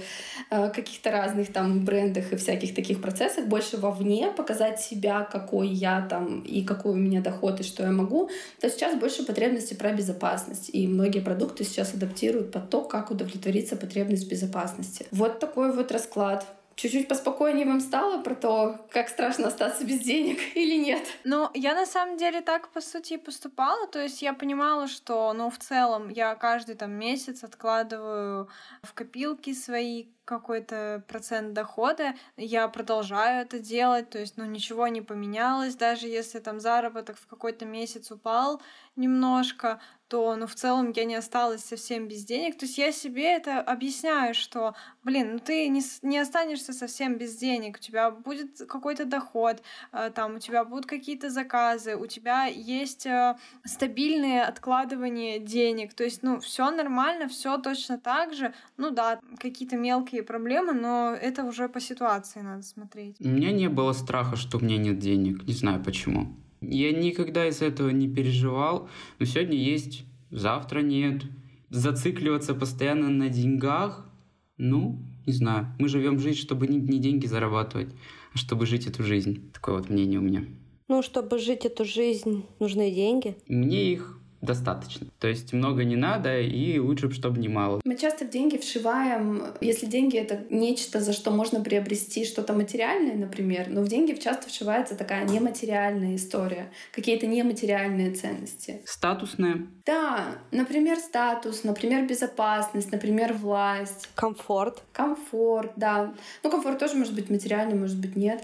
э, каких-то разных там брендах и всяких таких процессах, больше вовне показать себя, какой я там и какой у меня доход и что я могу, то сейчас больше потребности про безопасность. И многие продукты сейчас адаптируют под то, как удовлетвориться потребность безопасности. Вот такой вот расклад чуть-чуть поспокойнее вам стало про то, как страшно остаться без денег или нет? Ну, я на самом деле так, по сути, и поступала. То есть я понимала, что, ну, в целом я каждый там месяц откладываю в копилки свои какой-то процент дохода, я продолжаю это делать, то есть, ну, ничего не поменялось, даже если там заработок в какой-то месяц упал немножко, то, ну, в целом я не осталась совсем без денег. То есть я себе это объясняю, что, блин, ну ты не, не останешься совсем без денег, у тебя будет какой-то доход, э, там, у тебя будут какие-то заказы, у тебя есть э, стабильные откладывания денег. То есть, ну, все нормально, все точно так же. Ну да, какие-то мелкие проблемы, но это уже по ситуации надо смотреть. У меня не было страха, что у меня нет денег. Не знаю почему. Я никогда из этого не переживал, но сегодня есть, завтра нет. Зацикливаться постоянно на деньгах, ну, не знаю. Мы живем жизнь, чтобы не, не деньги зарабатывать, а чтобы жить эту жизнь. Такое вот мнение у меня. Ну, чтобы жить эту жизнь, нужны деньги. Мне их достаточно. То есть много не надо, и лучше, чтобы не мало. Мы часто в деньги вшиваем, если деньги — это нечто, за что можно приобрести что-то материальное, например, но в деньги часто вшивается такая нематериальная история, какие-то нематериальные ценности. Статусные? Да, например, статус, например, безопасность, например, власть. Комфорт. Комфорт, да. Ну, комфорт тоже может быть материальный, может быть, нет.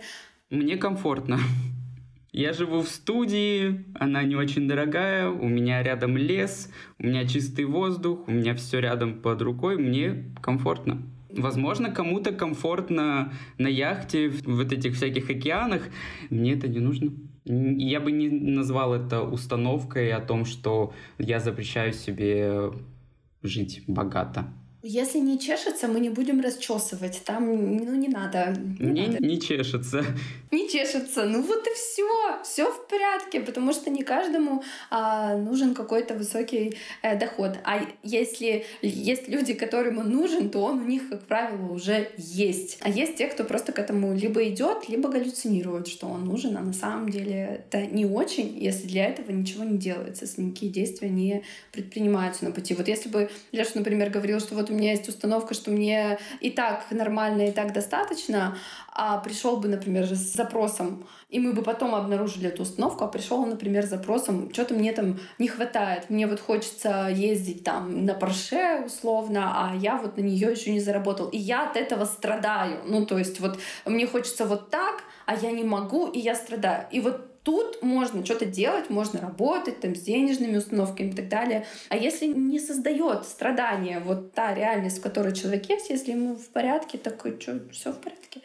Мне комфортно. Я живу в студии, она не очень дорогая, у меня рядом лес, у меня чистый воздух, у меня все рядом под рукой, мне комфортно. Возможно, кому-то комфортно на яхте в вот этих всяких океанах. Мне это не нужно. Я бы не назвал это установкой о том, что я запрещаю себе жить богато. Если не чешется, мы не будем расчесывать. Там, ну, не надо. Не Мне надо. не чешется. Не чешется. Ну вот и все. Все в порядке, потому что не каждому а, нужен какой-то высокий э, доход. А если есть люди, которым он нужен, то он у них, как правило, уже есть. А есть те, кто просто к этому либо идет, либо галлюцинирует, что он нужен, а на самом деле это не очень, если для этого ничего не делается, если никакие действия не предпринимаются на пути. Вот если бы Леша, например, говорил, что вот у меня есть установка, что мне и так нормально, и так достаточно, а пришел бы, например, с запросом, и мы бы потом обнаружили эту установку, а пришел, например, с запросом, что-то мне там не хватает, мне вот хочется ездить там на Порше условно, а я вот на нее еще не заработал, и я от этого страдаю, ну то есть вот мне хочется вот так, а я не могу, и я страдаю, и вот тут можно что-то делать, можно работать там с денежными установками и так далее. А если не создает страдания вот та реальность, в которой человек есть, если ему в порядке, так что, все в порядке,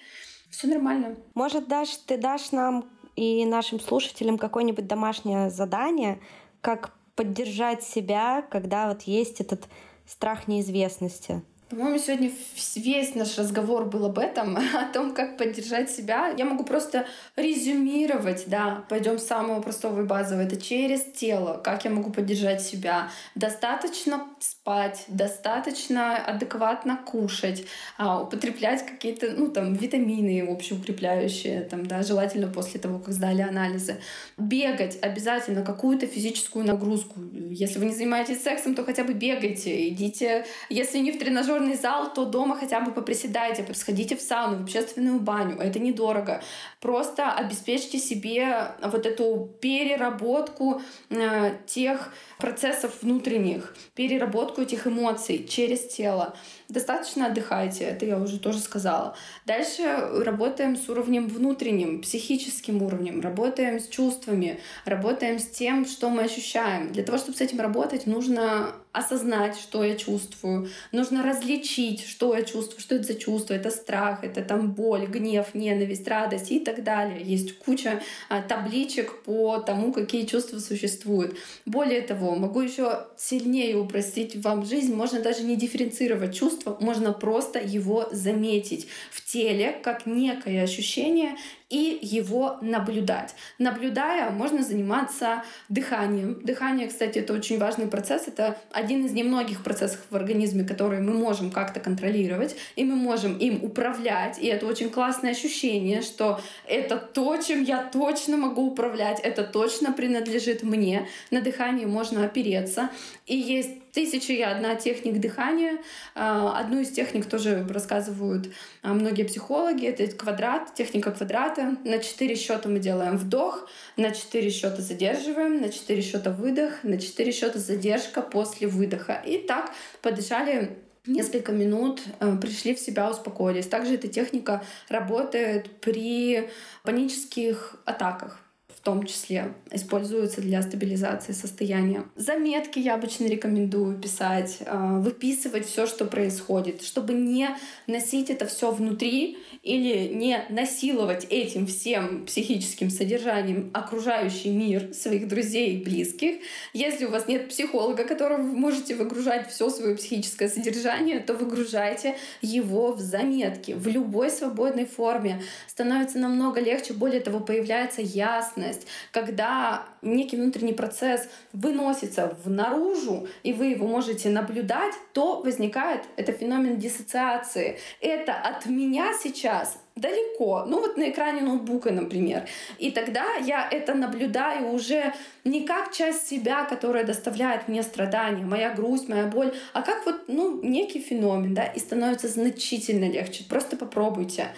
все нормально. Может, Даш, ты дашь нам и нашим слушателям какое-нибудь домашнее задание, как поддержать себя, когда вот есть этот страх неизвестности? По-моему, сегодня весь наш разговор был об этом, о том, как поддержать себя. Я могу просто резюмировать, да, пойдем с самого простого и базового. Это через тело. Как я могу поддержать себя? Достаточно спать, достаточно адекватно кушать, а, употреблять какие-то, ну, там, витамины общеукрепляющие, там, да, желательно после того, как сдали анализы. Бегать обязательно, какую-то физическую нагрузку. Если вы не занимаетесь сексом, то хотя бы бегайте, идите, если не в тренажерный зал, то дома хотя бы поприседайте, сходите в сауну, в общественную баню. Это недорого. Просто обеспечьте себе вот эту переработку э, тех процессов внутренних, переработку этих эмоций через тело. Достаточно отдыхайте, это я уже тоже сказала. Дальше работаем с уровнем внутренним, психическим уровнем, работаем с чувствами, работаем с тем, что мы ощущаем. Для того, чтобы с этим работать, нужно осознать, что я чувствую, нужно различить, что я чувствую, что это за чувство, это страх, это там боль, гнев, ненависть, радость и так далее. Есть куча а, табличек по тому, какие чувства существуют. Более того, могу еще сильнее упростить вам жизнь, можно даже не дифференцировать чувства, можно просто его заметить в теле как некое ощущение и его наблюдать. Наблюдая, можно заниматься дыханием. Дыхание, кстати, это очень важный процесс. Это один из немногих процессов в организме, которые мы можем как-то контролировать, и мы можем им управлять. И это очень классное ощущение, что это то, чем я точно могу управлять, это точно принадлежит мне. На дыхание можно опереться. И есть тысяча и одна техник дыхания. А, одну из техник тоже рассказывают а, многие психологи. Это квадрат, техника квадрата. На четыре счета мы делаем вдох, на четыре счета задерживаем, на четыре счета выдох, на четыре счета задержка после выдоха. И так подышали несколько минут, а, пришли в себя, успокоились. Также эта техника работает при панических атаках том числе используются для стабилизации состояния. Заметки я обычно рекомендую писать, а, выписывать все, что происходит, чтобы не носить это все внутри или не насиловать этим всем психическим содержанием окружающий мир своих друзей и близких. Если у вас нет психолога, которого вы можете выгружать все свое психическое содержание, то выгружайте его в заметки в любой свободной форме. Становится намного легче, более того, появляется ясность осознанность, когда некий внутренний процесс выносится в наружу, и вы его можете наблюдать, то возникает это феномен диссоциации. Это от меня сейчас далеко, ну вот на экране ноутбука, например. И тогда я это наблюдаю уже не как часть себя, которая доставляет мне страдания, моя грусть, моя боль, а как вот ну, некий феномен, да, и становится значительно легче. Просто попробуйте.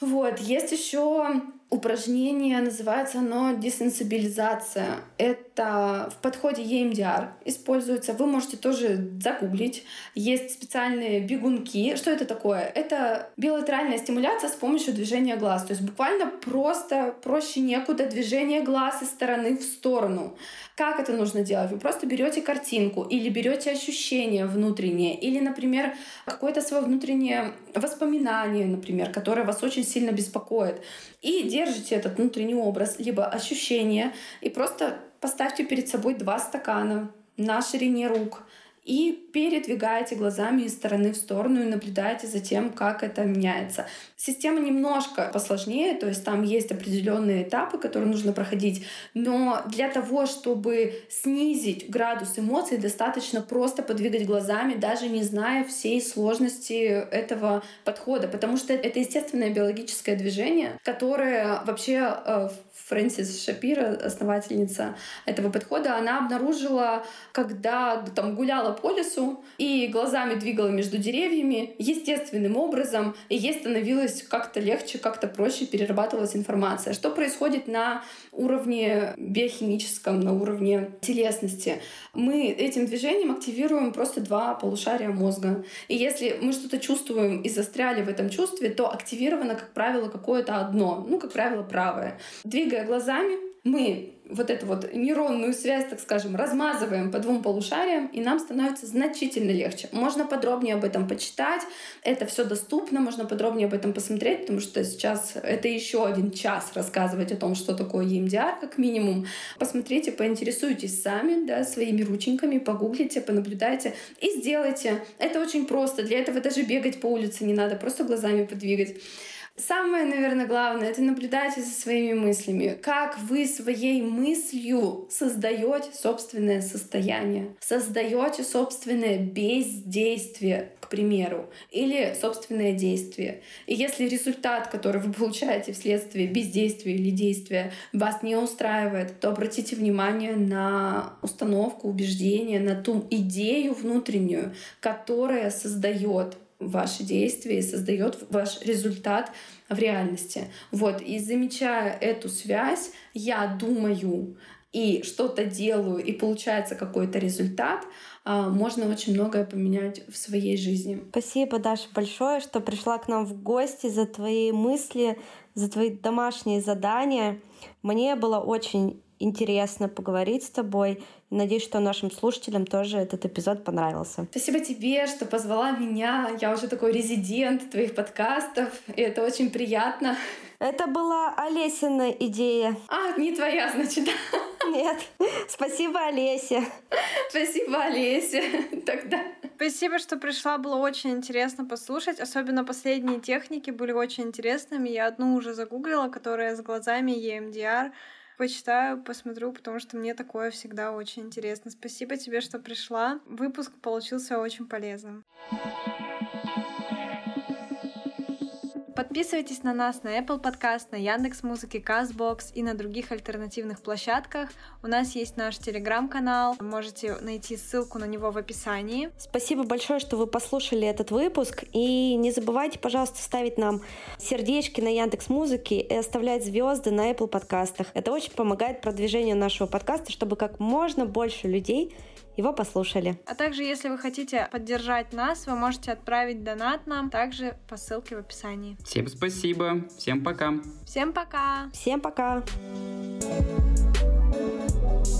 Вот, есть еще упражнение, называется оно десенсибилизация. Это в подходе EMDR используется. Вы можете тоже загуглить. Есть специальные бегунки. Что это такое? Это билатеральная стимуляция с помощью движения глаз. То есть буквально просто проще некуда движение глаз из стороны в сторону. Как это нужно делать? Вы просто берете картинку или берете ощущение внутреннее, или, например, какое-то свое внутреннее воспоминание, например, которое вас очень сильно беспокоит. И держите этот внутренний образ, либо ощущение, и просто поставьте перед собой два стакана на ширине рук и передвигаете глазами из стороны в сторону и наблюдаете за тем, как это меняется. Система немножко посложнее, то есть там есть определенные этапы, которые нужно проходить, но для того, чтобы снизить градус эмоций, достаточно просто подвигать глазами, даже не зная всей сложности этого подхода, потому что это естественное биологическое движение, которое вообще э, Фрэнсис Шапира, основательница этого подхода, она обнаружила, когда там гуляла по лесу и глазами двигала между деревьями естественным образом, и ей становилось как-то легче, как-то проще перерабатывалась информация. Что происходит на уровне биохимическом, на уровне телесности? Мы этим движением активируем просто два полушария мозга. И если мы что-то чувствуем и застряли в этом чувстве, то активировано, как правило, какое-то одно, ну, как правило, правое. Двигая двигая глазами, мы вот эту вот нейронную связь, так скажем, размазываем по двум полушариям, и нам становится значительно легче. Можно подробнее об этом почитать, это все доступно, можно подробнее об этом посмотреть, потому что сейчас это еще один час рассказывать о том, что такое EMDR, как минимум. Посмотрите, поинтересуйтесь сами, да, своими рученьками, погуглите, понаблюдайте и сделайте. Это очень просто. Для этого даже бегать по улице не надо, просто глазами подвигать. Самое, наверное, главное — это наблюдайте за своими мыслями. Как вы своей мыслью создаете собственное состояние, создаете собственное бездействие, к примеру, или собственное действие. И если результат, который вы получаете вследствие бездействия или действия, вас не устраивает, то обратите внимание на установку, убеждение, на ту идею внутреннюю, которая создает ваши действия и создает ваш результат в реальности. Вот, и замечая эту связь, я думаю и что-то делаю, и получается какой-то результат, а, можно очень многое поменять в своей жизни. Спасибо, Даша, большое, что пришла к нам в гости за твои мысли, за твои домашние задания. Мне было очень интересно поговорить с тобой. Надеюсь, что нашим слушателям тоже этот эпизод понравился. Спасибо тебе, что позвала меня. Я уже такой резидент твоих подкастов, и это очень приятно. Это была Олесина идея. А, не твоя, значит. Нет. Спасибо, Олеся. Спасибо, Олеся. Тогда. Спасибо, что пришла. Было очень интересно послушать. Особенно последние техники были очень интересными. Я одну уже загуглила, которая с глазами EMDR почитаю, посмотрю, потому что мне такое всегда очень интересно. Спасибо тебе, что пришла. Выпуск получился очень полезным. Подписывайтесь на нас на Apple Podcast, на Яндекс Музыки, Castbox и на других альтернативных площадках. У нас есть наш телеграм-канал, можете найти ссылку на него в описании. Спасибо большое, что вы послушали этот выпуск. И не забывайте, пожалуйста, ставить нам сердечки на Яндекс Музыке и оставлять звезды на Apple подкастах. Это очень помогает продвижению нашего подкаста, чтобы как можно больше людей его послушали. А также, если вы хотите поддержать нас, вы можете отправить донат нам также по ссылке в описании. Всем спасибо. Всем пока. Всем пока. Всем пока. thank you